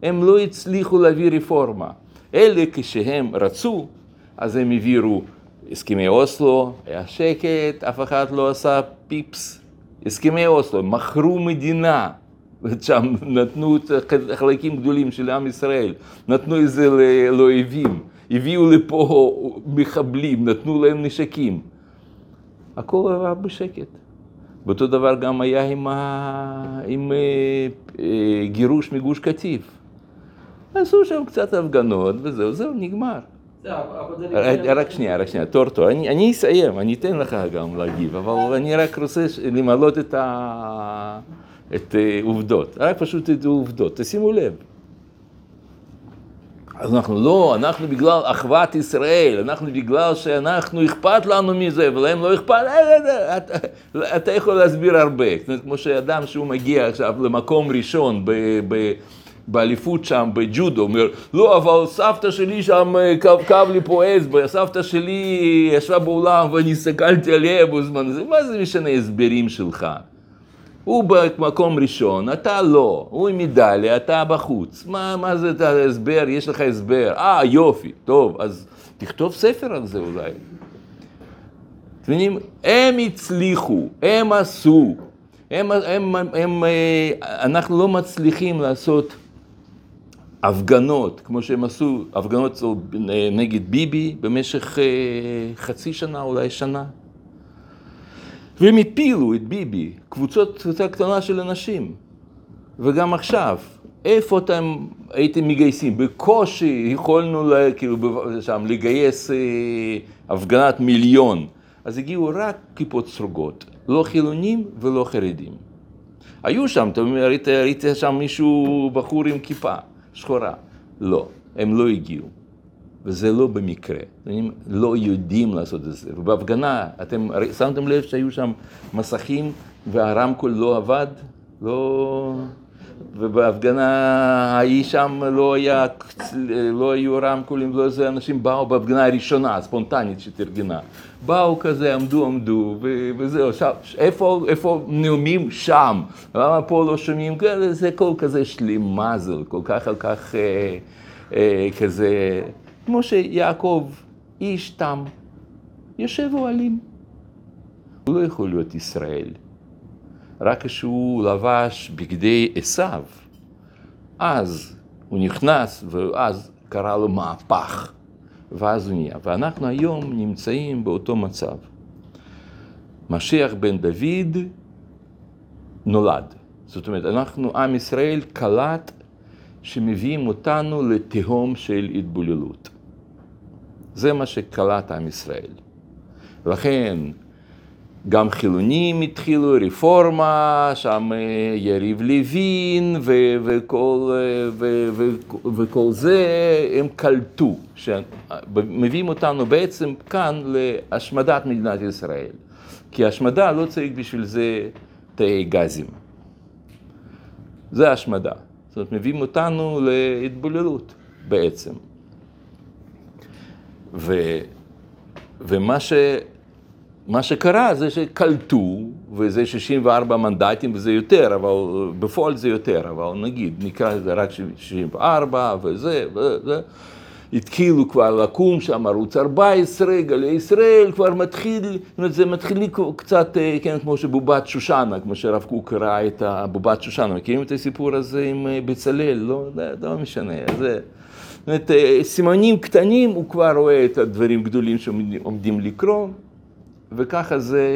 הם לא הצליחו להביא רפורמה. אלה כשהם רצו, אז הם העבירו הסכמי אוסלו, היה שקט, אף אחד לא עשה פיפס. הסכמי אוסלו, מכרו מדינה. שם נתנו חלקים גדולים של עם ישראל, נתנו את זה לאויבים, הביאו לפה מחבלים, נתנו להם נשקים. הכל עבר בשקט. ואותו דבר גם היה עם, ה... עם אה, אה, גירוש מגוש קטיף. עשו שם קצת הפגנות וזהו, זהו, נגמר. הכל זה רק, שנייה, רק שנייה, תור, אני, אני אסיים, אני אתן לך גם להגיב, אבל אני רק רוצה למלות את ה... את אה, עובדות, רק פשוט את העובדות, תשימו לב. אז אנחנו לא, אנחנו בגלל אחוות ישראל, אנחנו בגלל שאנחנו אכפת לנו מזה, ולהם לא אכפת, אה, אה, אה, אתה, אתה יכול להסביר הרבה, כמו שאדם שהוא מגיע עכשיו למקום ראשון ב, ב, באליפות שם, בג'ודו, אומר, לא, אבל סבתא שלי שם אה, כאב לי פה אצבע, סבתא שלי ישבה באולם ואני הסתכלתי עליה בזמן הזה, מה זה משנה הסברים שלך? הוא במקום ראשון, אתה לא, הוא עם מדליה, אתה בחוץ. מה, מה זה את ההסבר? יש לך הסבר. אה, יופי, טוב, אז תכתוב ספר על זה אולי. אתם מבינים? הם הצליחו, הם עשו. הם, הם, הם, הם, אה, אנחנו לא מצליחים לעשות הפגנות, כמו שהם עשו, הפגנות נגד ביבי במשך אה, חצי שנה, אולי שנה. והם הפילו את ביבי, קבוצות, קבוצה קטנה של אנשים. וגם עכשיו, איפה אתם הייתם מגייסים? בקושי יכולנו לה, כאילו, שם, לגייס אה, הפגנת מיליון. אז הגיעו רק כיפות סרוגות, לא חילונים ולא חרדים. היו שם, אתה ראית, ראית שם מישהו, בחור עם כיפה שחורה. לא, הם לא הגיעו. וזה לא במקרה, הם לא יודעים לעשות את זה. ובהפגנה, אתם שמתם לב שהיו שם מסכים והרמקול לא עבד? לא... ובהפגנה ההיא שם לא, היה, לא היו רמקולים, לא זה, אנשים באו בהפגנה הראשונה, הספונטנית שתרגנה. באו כזה, עמדו, עמדו, וזהו, שם, איפה, איפה נאומים? שם. למה פה לא שומעים? כן, זה כל כזה שלימזל, כל כך, כל כך אה, אה, כזה, כמו שיעקב, איש תם, יושב אוהלים. הוא לא יכול להיות ישראל. רק כשהוא לבש בגדי עשיו, אז הוא נכנס, ואז קרה לו מהפך, ואז הוא נהיה. ואנחנו היום נמצאים באותו מצב. משיח בן דוד נולד. זאת אומרת, אנחנו, עם ישראל, קלט שמביאים אותנו לתהום של התבוללות. זה מה שקלט עם ישראל. לכן, גם חילונים התחילו רפורמה, שם יריב לוין ו- וכל, ו- ו- וכל זה, הם קלטו, שמביאים אותנו בעצם כאן להשמדת מדינת ישראל. כי השמדה לא צריך בשביל זה תאי גזים. זה השמדה. זאת אומרת, מביאים אותנו להתבוללות בעצם. ו- ומה ש... מה שקרה זה שקלטו, וזה 64 מנדטים וזה יותר, אבל בפועל זה יותר, אבל נגיד, נקרא לזה רק 64 וזה, וזה, התחילו כבר לקום שם ערוץ 14, גלי ישראל, כבר מתחיל, זאת אומרת, זה מתחיל קצת, אה, כן, כמו שבובת שושנה, כמו שהרב קוק ראה את הבובת שושנה, מכירים את הסיפור הזה עם אה, בצלאל? לא, לא, לא משנה, זה... זאת אומרת, אה, סימנים קטנים, הוא כבר רואה את הדברים גדולים שעומדים לקרות, וככה זה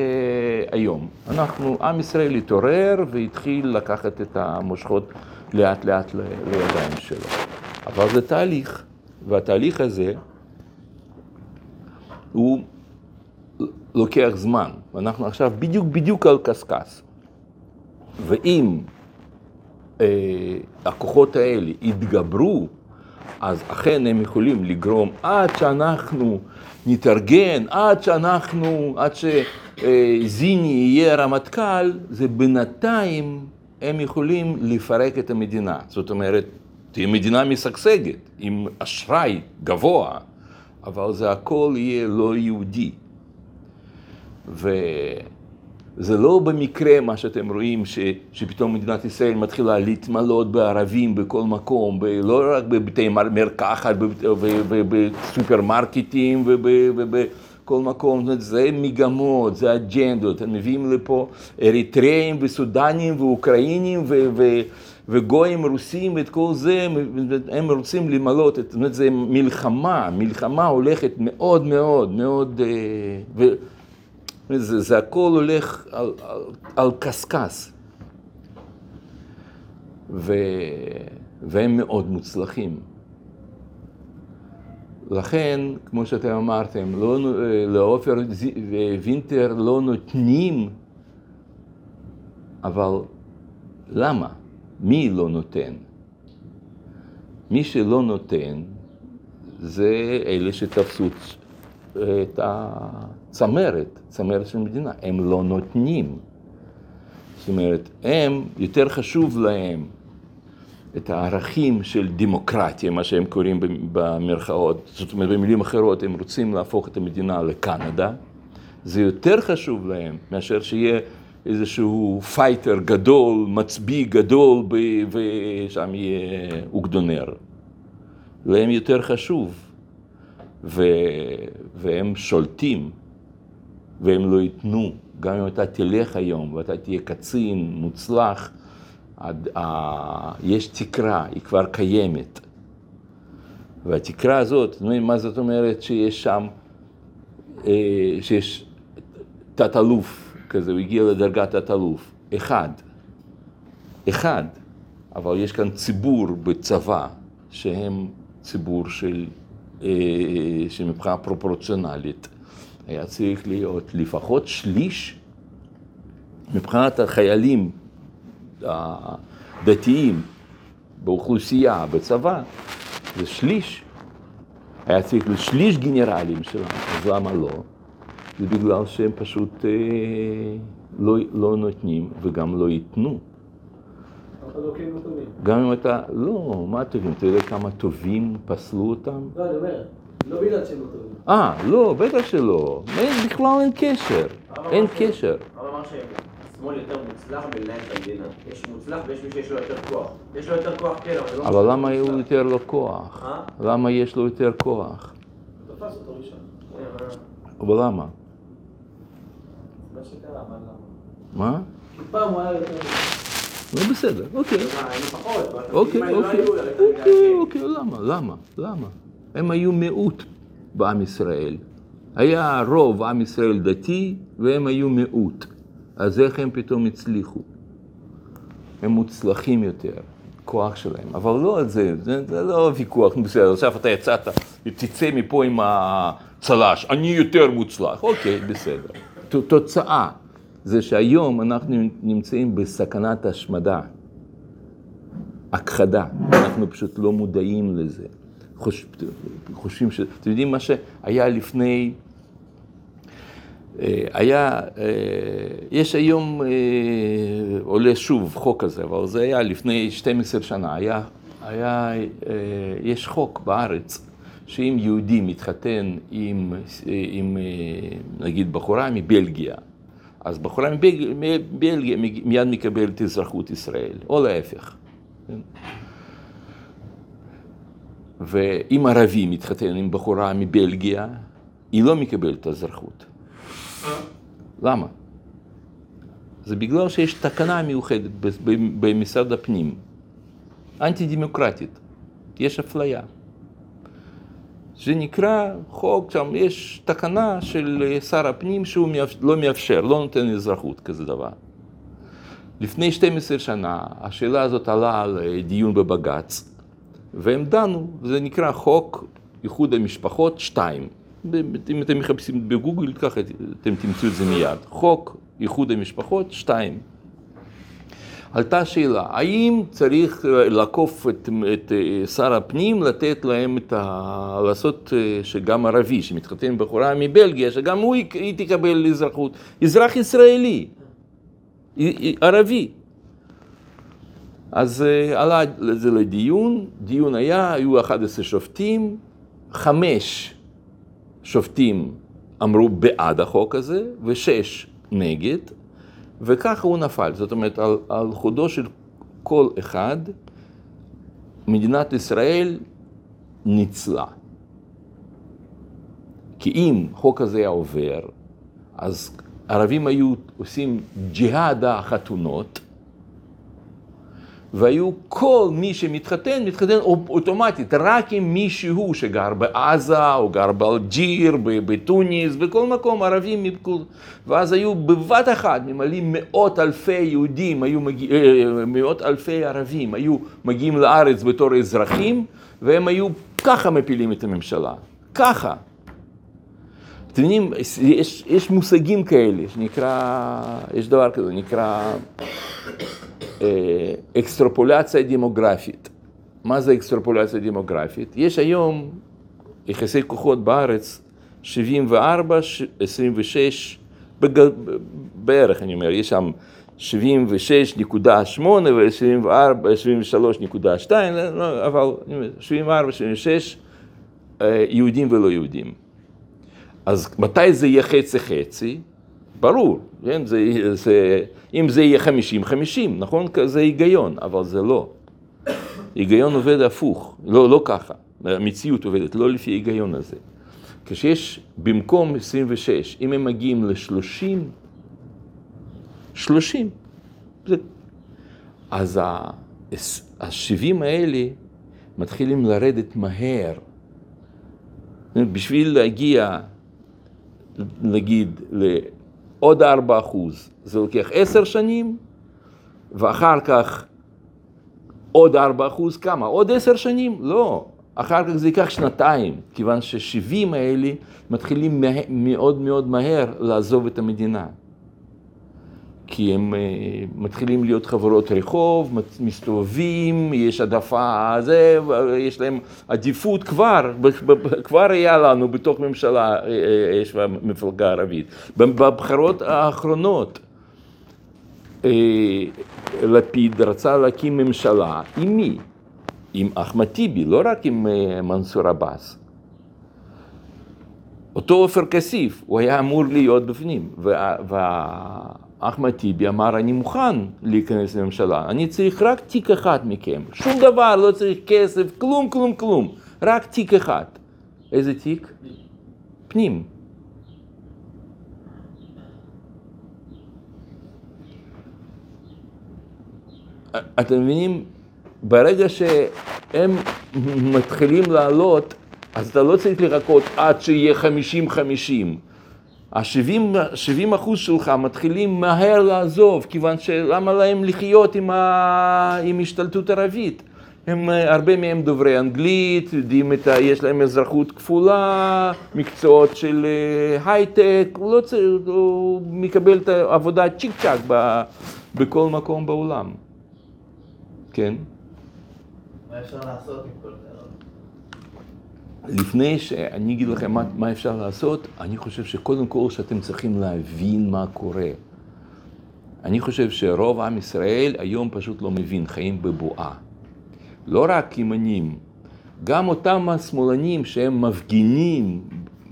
היום. אנחנו, עם ישראל התעורר והתחיל לקחת את המושכות לאט לאט לידיים שלו. אבל זה תהליך, והתהליך הזה הוא לוקח זמן, ואנחנו עכשיו בדיוק בדיוק על קשקש. ואם אה, הכוחות האלה יתגברו, אז אכן הם יכולים לגרום עד שאנחנו נתארגן, עד שאנחנו, עד שזיני יהיה רמטכ"ל, זה בינתיים הם יכולים לפרק את המדינה. זאת אומרת, תהיה מדינה משגשגת, עם אשראי גבוה, אבל זה הכל יהיה לא יהודי. וזה לא במקרה מה שאתם רואים, ש, שפתאום מדינת ישראל מתחילה להתמלות בערבים בכל מקום, ב, לא רק בבתי מרקחת, ובסופרמרקטים ובכל מקום, זאת אומרת, זה מגמות, זה אג'נדות, הם מביאים לפה אריתריאים וסודנים ואוקראינים ו... ו וגויים רוסים ואת כל זה, הם רוצים למלות, זאת אומרת, זה מלחמה, מלחמה הולכת מאוד מאוד מאוד, ו... זה, זה הכל הולך על, על, על קשקש. ו, והם מאוד מוצלחים. לכן, כמו שאתם אמרתם, לא, לעופר ווינטר לא נותנים, אבל למה? מי לא נותן? מי שלא נותן זה אלה שתפסו את הצמרת, צמרת של מדינה, הם לא נותנים. זאת אומרת, הם, יותר חשוב להם את הערכים של דמוקרטיה, מה שהם קוראים במרכאות, זאת אומרת, במילים אחרות, הם רוצים להפוך את המדינה לקנדה, זה יותר חשוב להם מאשר שיהיה איזשהו fighter גדול, מצביא גדול, ושם יהיה אוגדונר. להם יותר חשוב. ו... והם שולטים, והם לא ייתנו. גם אם אתה תלך היום ואתה תהיה קצין מוצלח, עד, ה... יש תקרה, היא כבר קיימת. והתקרה הזאת, מה זאת אומרת שיש שם, אה, שיש תת-אלוף כזה, הוא הגיע לדרגת תת-אלוף, אחד, אחד, אבל יש כאן ציבור בצבא שהם ציבור של שמבחינה פרופורציונלית היה צריך להיות לפחות שליש מבחינת החיילים הדתיים באוכלוסייה, בצבא, זה שליש. היה צריך לשליש גנרלים שלנו, אז למה לא? זה בגלל שהם פשוט אה, לא, לא נותנים וגם לא ייתנו. גם אם אתה, לא, מה טובים? אתה יודע כמה טובים פסלו אותם? לא, אני אומר, לא בגלל שהם לא טובים. אה, לא, בטח שלא. בכלל אין קשר, אין קשר. הרב אמר שהשמאל יותר מוצלח בלנהל את המדינה. יש מוצלח ויש מי שיש לו יותר כוח. יש לו יותר כוח, כן, אבל לא אבל למה הוא יותר לו כוח? אה? למה יש לו יותר כוח? תפס אותו ראשון. אבל למה? מה שקרה, אבל למה? מה? כי פעם הוא היה יותר... לא בסדר, אוקיי. והתפקידים אוקיי, לא אוקיי, אוקיי. אוקיי, למה? למה? למה? הם היו מיעוט בעם ישראל. היה רוב עם ישראל דתי והם היו מיעוט. אז איך הם פתאום הצליחו? הם מוצלחים יותר, כוח שלהם. אבל לא על זה, זה, זה לא ויכוח, בסדר, עכשיו אתה יצאת, תצא מפה עם הצל"ש, אני יותר מוצלח, אוקיי, בסדר. ת- תוצאה זה שהיום אנחנו נמצאים בסכנת השמדה, הכחדה, אנחנו פשוט לא מודעים לזה. חוש, חושבים ש... אתם יודעים מה שהיה לפני... אה, היה, אה, יש היום, אה, עולה שוב חוק כזה, אבל זה היה לפני 12 שנה, היה, היה, יש חוק בארץ שאם יהודי מתחתן עם, עם נגיד בחורה מבלגיה, אז בחורה מבלגיה, מיד מקבלת אזרחות ישראל, או להפך. כן? ואם ערבי מתחתן עם בחורה מבלגיה, היא לא מקבלת את האזרחות. למה? זה בגלל שיש תקנה מיוחדת במשרד הפנים, אנטי דמוקרטית, יש אפליה. זה נקרא חוק, שם יש תקנה של אה, שר הפנים שהוא לא מאפשר, לא נותן אזרחות כזה דבר. לפני 12 שנה השאלה הזאת עלה לדיון בבג"ץ, והם דנו, זה נקרא חוק איחוד המשפחות 2. אם אתם מחפשים בגוגל, ככה אתם תמצאו את זה מיד. חוק איחוד המשפחות 2. עלתה שאלה, האם צריך לעקוף את, את אה, שר הפנים, לתת להם את ה... לעשות אה, שגם ערבי שמתחתן בחורה מבלגיה, שגם הוא, היא תקבל אזרחות, אזרח ישראלי, ערבי. אז אה, עלה זה לדיון, דיון היה, היו 11 שופטים, חמש שופטים אמרו בעד החוק הזה, ושש נגד, וככה הוא נפל. זאת אומרת, על, על חודו של כל אחד, מדינת ישראל ניצלה. כי אם החוק הזה היה עובר, אז ערבים היו עושים ג'יהאד החתונות, והיו כל מי שמתחתן, מתחתן אוטומטית, רק עם מישהו שגר בעזה, או גר באלג'יר, בתוניס, בכל מקום, ערבים, מכל... ואז היו בבת אחת ממלאים מאות אלפי יהודים, היו מגיע... אה, מאות אלפי ערבים, היו מגיעים לארץ בתור אזרחים, והם היו ככה מפילים את הממשלה, ככה. אתם יודעים, יש, יש מושגים כאלה, שנקרא, יש דבר כזה, נקרא אה, אקסטרפולציה דמוגרפית. מה זה אקסטרפולציה דמוגרפית? יש היום יחסי כוחות בארץ 74, ש- 26, בג... בערך אני אומר, יש שם 76.8 ו-74, 73.2, לא, אבל אני אומר, 74, 76, אה, יהודים ולא יהודים. אז מתי זה יהיה חצי-חצי? ברור, כן? זה, זה, אם זה יהיה 50-50, נכון? זה היגיון, אבל זה לא. היגיון עובד הפוך, לא, לא ככה. המציאות עובדת לא לפי ההיגיון הזה. כשיש במקום 26, אם הם מגיעים ל-30, 30, זה... אז ה-70 האלה מתחילים לרדת מהר. בשביל להגיע, נגיד, לעוד 4 אחוז, זה לוקח 10 שנים, ואחר כך עוד 4 אחוז, כמה? עוד 10 שנים? לא. אחר כך זה ייקח שנתיים, כיוון ש-70 האלה מתחילים מה- מאוד מאוד מהר לעזוב את המדינה. כי הם uh, מתחילים להיות חברות רחוב, מסתובבים, יש העדפה, זה, יש להם עדיפות כבר, כבר היה לנו בתוך ממשלה, אה, אה, יש מפלגה ערבית. בבחירות האחרונות, אה, לפיד רצה להקים ממשלה, עם מי? עם אחמד טיבי, לא רק עם אה, מנסור עבאס. אותו עופר כסיף, הוא היה אמור להיות בפנים, ואחמד טיבי אמר, אני מוכן להיכנס לממשלה, אני צריך רק תיק אחד מכם, שום דבר, לא צריך כסף, כלום, כלום, כלום, רק תיק אחד. איזה תיק? פנים. אתם מבינים? ברגע שהם מתחילים לעלות, אז אתה לא צריך לחכות עד שיהיה 50-50. ה-70 אחוז שלך מתחילים מהר לעזוב, כיוון שלמה להם לחיות עם, ה... עם השתלטות ערבית? הם, הרבה מהם דוברי אנגלית, יודעים את ה... יש להם אזרחות כפולה, מקצועות של אה, הייטק, הוא לא צריך, הוא מקבל את העבודה צ'יק צ'אק ב... בכל מקום בעולם. כן? מה אפשר לעשות עם כל? לפני שאני אגיד לכם מה, מה אפשר לעשות, אני חושב שקודם כל שאתם צריכים להבין מה קורה. אני חושב שרוב עם ישראל היום פשוט לא מבין, חיים בבועה. לא רק ימנים, גם אותם השמאלנים שהם מפגינים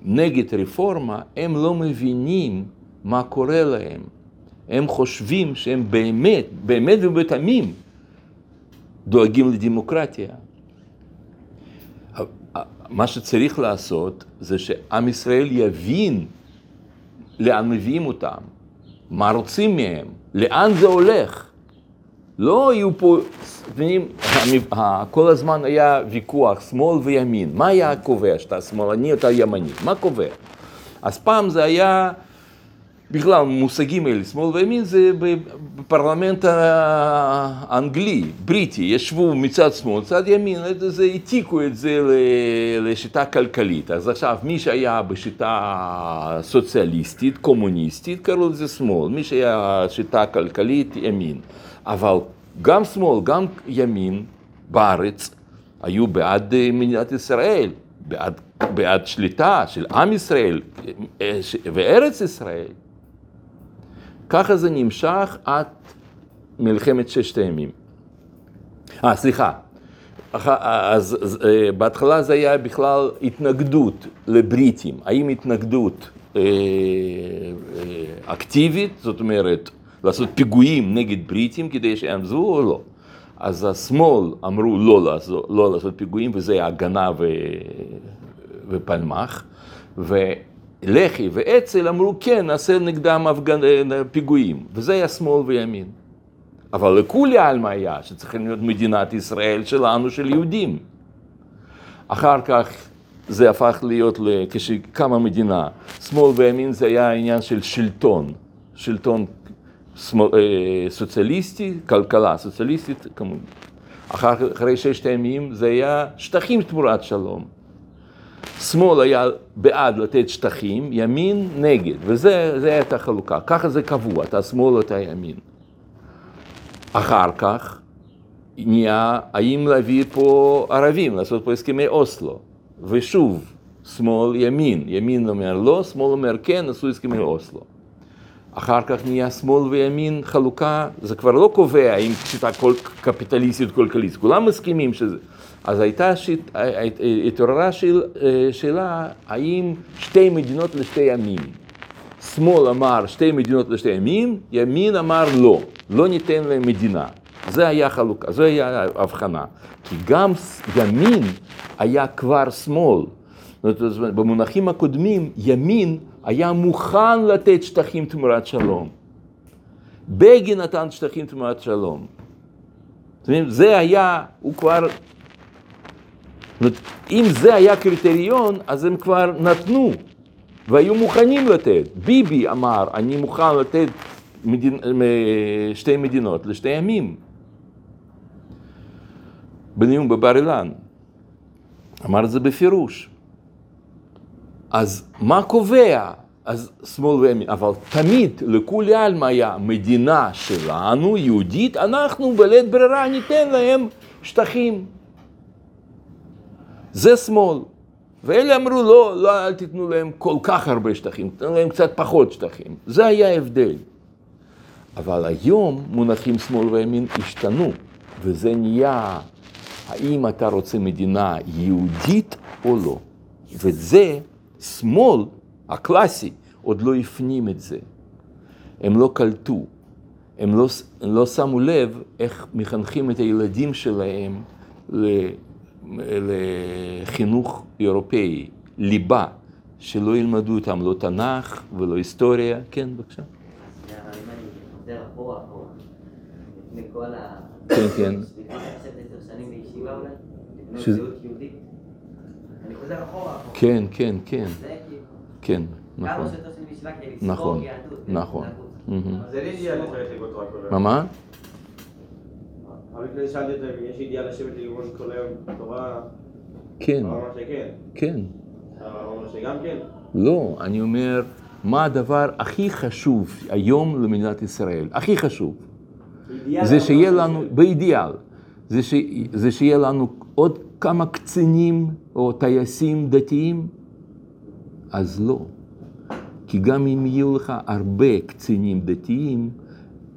נגד רפורמה, הם לא מבינים מה קורה להם. הם חושבים שהם באמת, באמת ובתמים, דואגים לדמוקרטיה. מה שצריך לעשות זה שעם ישראל יבין לאן מביאים אותם, מה רוצים מהם, לאן זה הולך. לא יהיו פה, יודעים, כל הזמן היה ויכוח, שמאל וימין. מה היה קובע, שאתה שמאלני או אתה ימני? מה קובע? אז פעם זה היה, בכלל, מושגים האלה, שמאל וימין, זה בפרלמנט האנגלי, בריטי, ישבו מצד שמאל, מצד ימין, זה העתיקו את זה לשיטה כלכלית. אז עכשיו, מי שהיה בשיטה סוציאליסטית, קומוניסטית, קראו לזה שמאל, מי שהיה שיטה כלכלית, ימין. אבל גם שמאל, גם ימין בארץ היו בעד אה, מדינת ישראל, בעד, בעד שליטה של עם ישראל אה, וארץ ישראל. ככה זה נמשך עד מלחמת ששת הימים. אה, סליחה. אז, אז אה, בהתחלה זה היה בכלל התנגדות לבריטים. האם התנגדות אה, אה, אקטיבית, זאת אומרת, לעשות פיגועים נגד בריטים כדי שיעמזו או לא. אז השמאל אמרו לא לעשות, לא לעשות פיגועים, וזה הגנה ו... ופלמ"ח, ולח"י ואצ"ל אמרו כן, נעשה נגדם הפגנ... פיגועים, וזה היה שמאל וימין. אבל לכולי עלמא היה שצריכים להיות מדינת ישראל שלנו, של יהודים. אחר כך זה הפך להיות, כשקמה מדינה, שמאל וימין זה היה עניין של שלטון, שלטון סוציאליסטי, כלכלה סוציאליסטית, אחר, אחרי ששת הימים זה היה שטחים תמורת שלום. שמאל היה בעד לתת שטחים, ימין נגד, וזה הייתה חלוקה. ככה זה קבוע, אתה שמאל או אתה ימין. אחר כך נהיה, האם להביא פה ערבים, לעשות פה הסכמי אוסלו. ושוב, שמאל, ימין. ימין אומר לא, שמאל אומר כן, עשו הסכמי אוסלו. אחר כך נהיה שמאל וימין חלוקה, זה כבר לא קובע אם שיטה כל קפיטליסטית כלכלית, כולם מסכימים שזה. אז הייתה, שיט, התעוררה שאל, שאלה, האם שתי מדינות לשתי עמים. שמאל אמר שתי מדינות לשתי עמים, ימין אמר לא, לא ניתן להם מדינה. זה היה חלוקה, זו הייתה הבחנה. כי גם ימין היה כבר שמאל. זאת אומרת, במונחים הקודמים, ימין היה מוכן לתת שטחים תמורת שלום. בגין נתן שטחים תמורת שלום. זאת אומרת, זה היה, הוא כבר... אם זה היה קריטריון, אז הם כבר נתנו והיו מוכנים לתת. ביבי אמר, אני מוכן לתת מדינ... שתי מדינות לשתי ימים. בנאום בבר אילן. אמר את זה בפירוש. אז מה קובע? אז שמאל וימין, אבל תמיד לכולי עלמא היה מדינה שלנו, יהודית, אנחנו בלית ברירה ניתן להם שטחים. זה שמאל. ואלה אמרו, לא, לא, אל תיתנו להם כל כך הרבה שטחים, תנו להם קצת פחות שטחים. זה היה ההבדל. אבל היום מונחים שמאל וימין השתנו, וזה נהיה, האם אתה רוצה מדינה יהודית או לא. וזה שמאל הקלאסי עוד לא הפנים את זה. הם לא קלטו, הם לא, לא שמו לב איך מחנכים את הילדים שלהם לחינוך אירופאי, ליבה, שלא ילמדו אותם לא תנ"ך ולא היסטוריה. כן, בבקשה. אם אני חוזר אחורה, אחורה, לפני כל ה... כן, כן. לפני עכשיו עשר שנים בישיבה אולי, לפני שזה- מציאות יהודית. אני חוזר אחורה, אחורה. כן, כן, כן, כן, כמה נכון, שיותר שנים בישיבה כדי לספוג נכון. כן, נכון. התנהגות. מהמם. אז אין אידיאל לחלק לגבות רק כל מה, מה? אבל לפני שאלתי אותו אם יש אידיאל לשבת ללמוד כל היום תורה, כן. כן. לא, אני אומר, מה הדבר הכי חשוב היום למדינת ישראל? הכי חשוב. זה שיהיה לנו. באידיאל, זה, ש, זה שיהיה לנו עוד כמה קצינים או טייסים דתיים? אז לא. כי גם אם יהיו לך הרבה קצינים דתיים,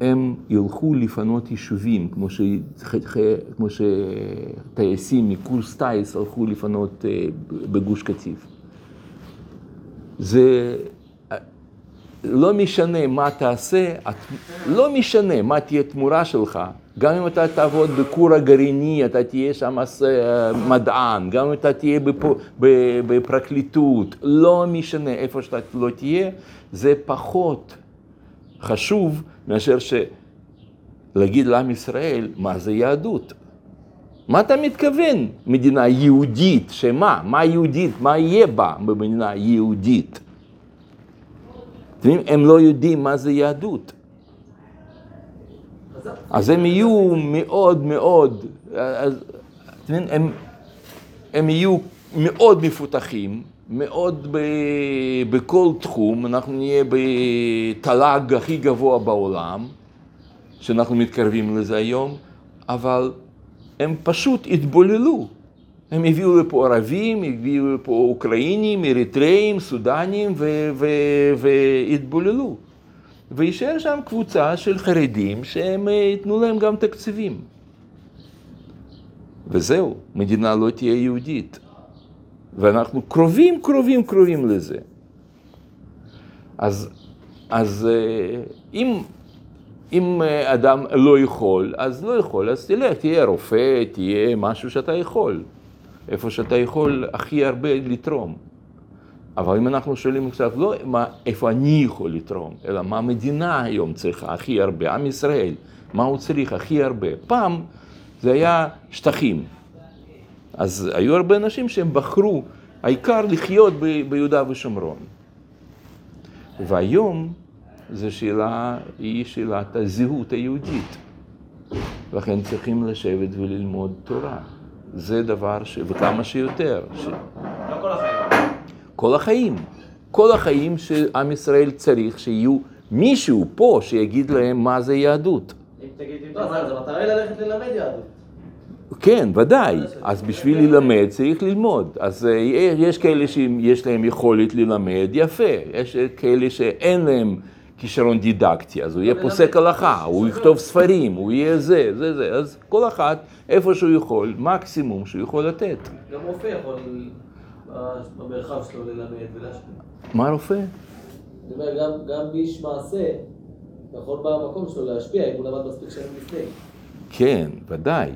הם ילכו לפנות יישובים, כמו, שטייסים מקורס טיס הלכו לפנות אה, בגוש קטיף. זה לא משנה מה תעשה, את- לא משנה מה תהיה תמורה שלך, גם אם אתה תעבוד בכור הגרעיני, אתה תהיה שם אה, מדען, גם אם אתה תהיה בפ- ב- בפרקליטות, לא משנה איפה שאתה לא תהיה, זה פחות חשוב מאשר להגיד לעם ישראל מה זה יהדות. מה אתה מתכוון? מדינה יהודית, שמה? מה יהודית? מה יהיה בה במדינה יהודית? אתם יודעים, הם לא יודעים מה זה יהדות. אז הם יהיו מאוד מאוד, אז, הם, הם יהיו מאוד מפותחים, מאוד ב, בכל תחום, אנחנו נהיה בתל"ג הכי גבוה בעולם, שאנחנו מתקרבים לזה היום, אבל הם פשוט התבוללו. הם הביאו לפה ערבים, הביאו לפה אוקראינים, אריתראים, סודנים, והתבוללו. וישאר שם קבוצה של חרדים שהם אה, ייתנו להם גם תקציבים. וזהו, מדינה לא תהיה יהודית. ואנחנו קרובים, קרובים, קרובים לזה. אז, אז אה, אם, אם אה, אדם לא יכול, אז לא יכול, אז תלך, תהיה רופא, תהיה משהו שאתה יכול. איפה שאתה יכול הכי הרבה לתרום. אבל אם אנחנו שואלים עכשיו, לא מה, איפה אני יכול לתרום, אלא מה המדינה היום צריכה הכי הרבה, עם ישראל, מה הוא צריך הכי הרבה. פעם זה היה שטחים. אז היו הרבה אנשים שהם בחרו, העיקר לחיות ב- ביהודה ושומרון. והיום זו שאלה, היא שאלת הזהות היהודית. לכן צריכים לשבת וללמוד תורה. זה דבר ש... וכמה שיותר. ש... לא כל החיים. כל החיים. כל החיים שעם ישראל צריך שיהיו מישהו פה שיגיד להם מה זה יהדות. אם תגיד, לא, המטרה היא ללכת ללמד יהדות. כן, ודאי. אז בשביל ללמד צריך ללמוד. אז אה, יש כאלה שיש להם יכולת ללמד, יפה. יש כאלה שאין להם כישרון דידקטי, אז הוא יהיה פוסק הלכה, הוא יכתוב ספרים, הוא יהיה זה, זה, זה. אז כל אחד, איפה שהוא יכול, מקסימום שהוא יכול לתת. גם רופא יכול במרחב שלו ללמד ולהשפיע. מה רופא? אני אומר, גם, גם איש מעשה יכול במקום שלו להשפיע אם הוא למד מספיק שנים לפני. כן, ודאי,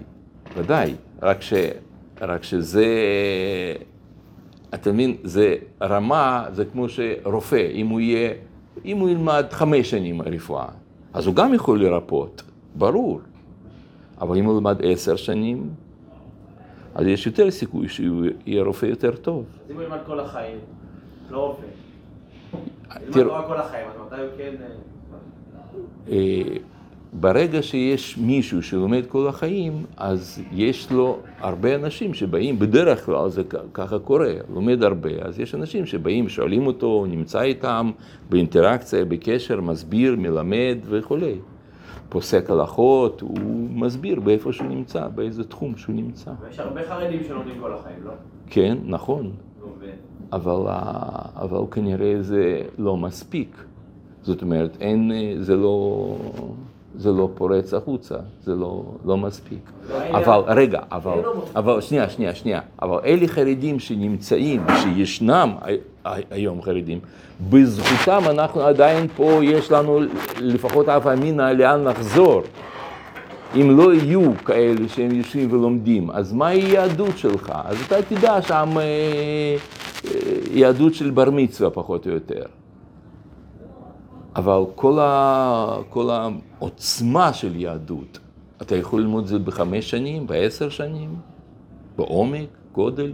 ודאי. רק, ש, רק שזה, אתה מבין, זה רמה, זה כמו שרופא, אם הוא יהיה, אם הוא ילמד חמש שנים רפואה, אז הוא גם יכול לרפות, ברור. אבל אם הוא ילמד עשר שנים, אז יש יותר סיכוי שהוא יהיה רופא יותר טוב. אז אם הוא ילמד כל החיים, לא רופא. ילמד תראו- תורה כל החיים, אז מתי הוא כן... אה, אה, ברגע שיש מישהו שלומד כל החיים, אז יש לו הרבה אנשים שבאים, בדרך כלל זה ככה קורה, לומד הרבה, אז יש אנשים שבאים, שואלים אותו, נמצא איתם באינטראקציה, בקשר, מסביר, מלמד וכולי. פוסק הלכות, הוא מסביר באיפה שהוא נמצא, באיזה תחום שהוא נמצא. ויש הרבה חרדים שלומדים כל החיים, לא? כן, נכון, אבל, אבל כנראה זה לא מספיק. זאת אומרת, אין, זה לא, זה לא פורץ החוצה, זה לא, לא מספיק. אבל, רגע, אבל, אבל, שנייה, שנייה, שנייה, אבל אלה חרדים שנמצאים, שישנם היום חרדים, בזכותם אנחנו עדיין פה, יש לנו לפחות אף אמינא לאן לחזור. אם לא יהיו כאלה שהם יושבים ולומדים, אז מהי יהדות שלך? אז אתה תדע שם אה, אה, יהדות של בר מצווה פחות או יותר. אבל כל, ה, כל העוצמה של יהדות, אתה יכול ללמוד את זה בחמש שנים, בעשר שנים, בעומק, גודל.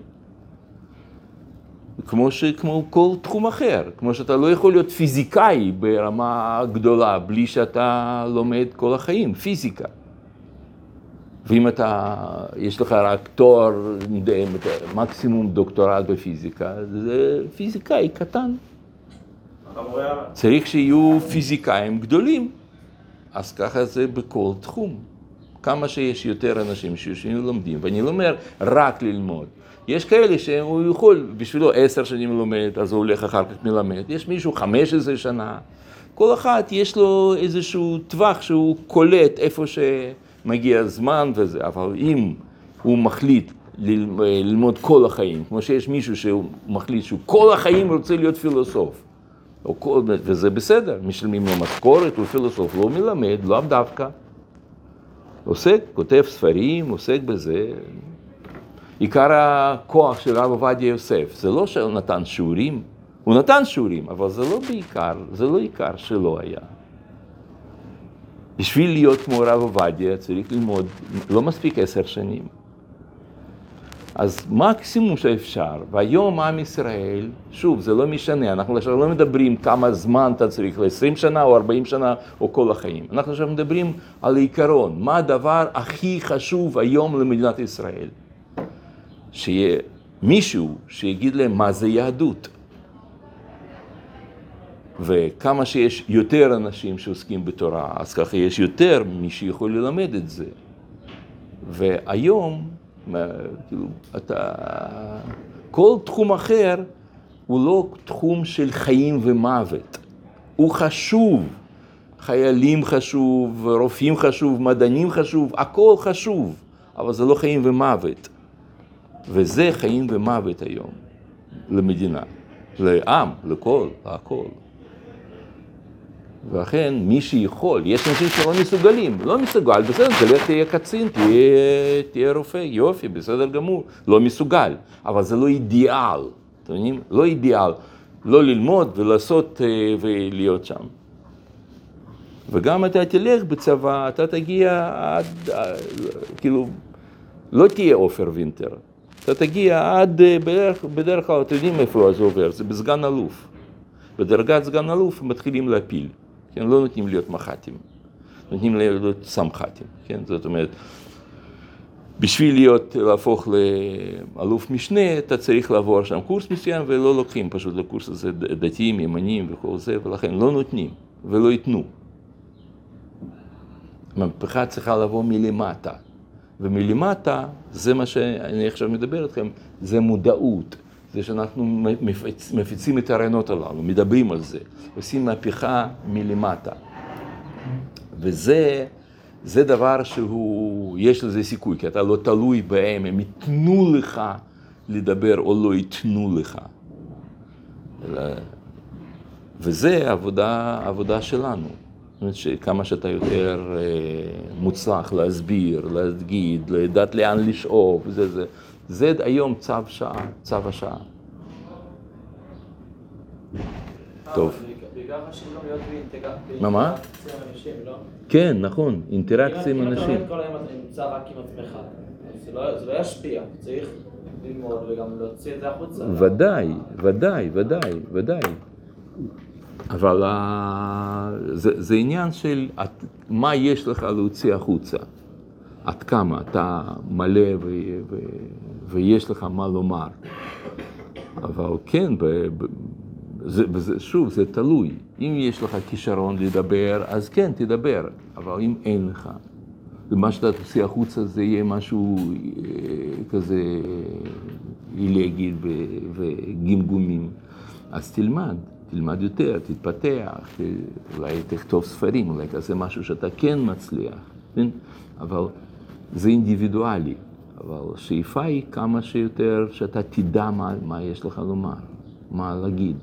כמו, ש, כמו כל תחום אחר, כמו שאתה לא יכול להיות פיזיקאי ברמה גדולה בלי שאתה לומד כל החיים, פיזיקה. ואם אתה, יש לך רק תואר, מקסימום דוקטורט בפיזיקה, זה פיזיקאי קטן. צריך שיהיו פיזיקאים גדולים. אז ככה זה בכל תחום. כמה שיש יותר אנשים שיושבים ולומדים, ואני לא אומר רק ללמוד. יש כאלה שהוא יכול, בשבילו עשר שנים לומד, אז הוא הולך אחר כך מלמד. יש מישהו חמש עשרה שנה. כל אחד יש לו איזשהו טווח שהוא קולט איפה שמגיע הזמן וזה, אבל אם הוא מחליט ללמוד כל החיים, כמו שיש מישהו שהוא מחליט שהוא כל החיים רוצה להיות פילוסוף, וזה בסדר, משלמים לו משכורת, הוא פילוסוף, לא מלמד, לאו דווקא. עוסק, כותב ספרים, עוסק בזה. עיקר הכוח של הרב עובדיה יוסף, זה לא שהוא נתן שיעורים, הוא נתן שיעורים, אבל זה לא בעיקר, זה לא עיקר שלו היה. בשביל להיות כמו הרב עובדיה צריך ללמוד, לא מספיק עשר שנים. אז מקסימום שאפשר, והיום עם ישראל, שוב, זה לא משנה, אנחנו עכשיו לא מדברים כמה זמן אתה צריך, ל-20 שנה או 40 שנה או כל החיים. אנחנו עכשיו מדברים על העיקרון, מה הדבר הכי חשוב היום למדינת ישראל. שיהיה מישהו שיגיד להם מה זה יהדות. וכמה שיש יותר אנשים שעוסקים בתורה, אז ככה יש יותר מי שיכול ללמד את זה. והיום, כאילו, אתה... כל תחום אחר הוא לא תחום של חיים ומוות. הוא חשוב. חיילים חשוב, רופאים חשוב, מדענים חשוב, הכל חשוב, אבל זה לא חיים ומוות. וזה חיים ומוות היום למדינה, לעם, לכל, להכל. ולכן מי שיכול, יש אנשים שלא מסוגלים, לא מסוגל, בסדר, תלך תהיה קצין, תהיה, תהיה רופא, יופי, בסדר גמור, לא מסוגל, אבל זה לא אידיאל, אתם מבינים? לא אידיאל, לא ללמוד ולעשות אה, ולהיות שם. וגם אתה תלך בצבא, אתה תגיע עד, אה, כאילו, לא תהיה עופר וינטר, אתה תגיע עד, אה, בדרך, בדרך כלל, אתם יודעים איפה זה עובר, זה בסגן אלוף. בדרגת סגן אלוף מתחילים להפיל, כן, לא נותנים להיות מח"טים, נותנים להיות סמח"טים, כן, זאת אומרת, בשביל להיות, להפוך לאלוף משנה, אתה צריך לעבור שם קורס מסוים ולא לוקחים פשוט לקורס הזה דתיים, ימנים וכל זה, ולכן לא נותנים ולא ייתנו. המהפכה צריכה לבוא מלמטה. ומלמטה, זה מה שאני עכשיו מדבר איתכם, זה מודעות. זה שאנחנו מפיצ, מפיצים את הרעיונות הללו, מדברים על זה, עושים מהפכה מלמטה. וזה זה דבר שהוא, יש לזה סיכוי, כי אתה לא תלוי בהם, הם ייתנו לך לדבר או לא ייתנו לך. וזה עבודה, עבודה שלנו. זאת אומרת שכמה שאתה יותר אה, מוצלח להסביר, להגיד, לדעת לאן לשאוף, זה, זה, זה היום צו שעה, צו השעה. טוב. מה, מה? אנשים? כן, נכון, אינטראקציה עם אם אתה אנשים. כל היום אתה נמצא רק עם עצמך, זה לא- זה לא ישפיע, צריך ללמוד וגם להוציא את זה החוצה. ודאי, ודאי, ודאי, ודאי. אבל ה- זה, זה עניין של את- מה יש לך להוציא החוצה. עד כמה אתה מלא ו, ו, ויש לך מה לומר. אבל כן, ב, ב, זה, וזה, שוב, זה תלוי. אם יש לך כישרון לדבר, אז כן, תדבר. אבל אם אין לך, ומה שאתה תוציא החוצה זה יהיה משהו אה, כזה עילגי ו- וגמגומים, אז תלמד, תלמד יותר, תתפתח, אולי תכתוב ספרים, אולי תעשה משהו שאתה כן מצליח, כן? אבל זה אינדיבידואלי, אבל השאיפה היא כמה שיותר שאתה תדע מה, מה יש לך לומר, מה להגיד.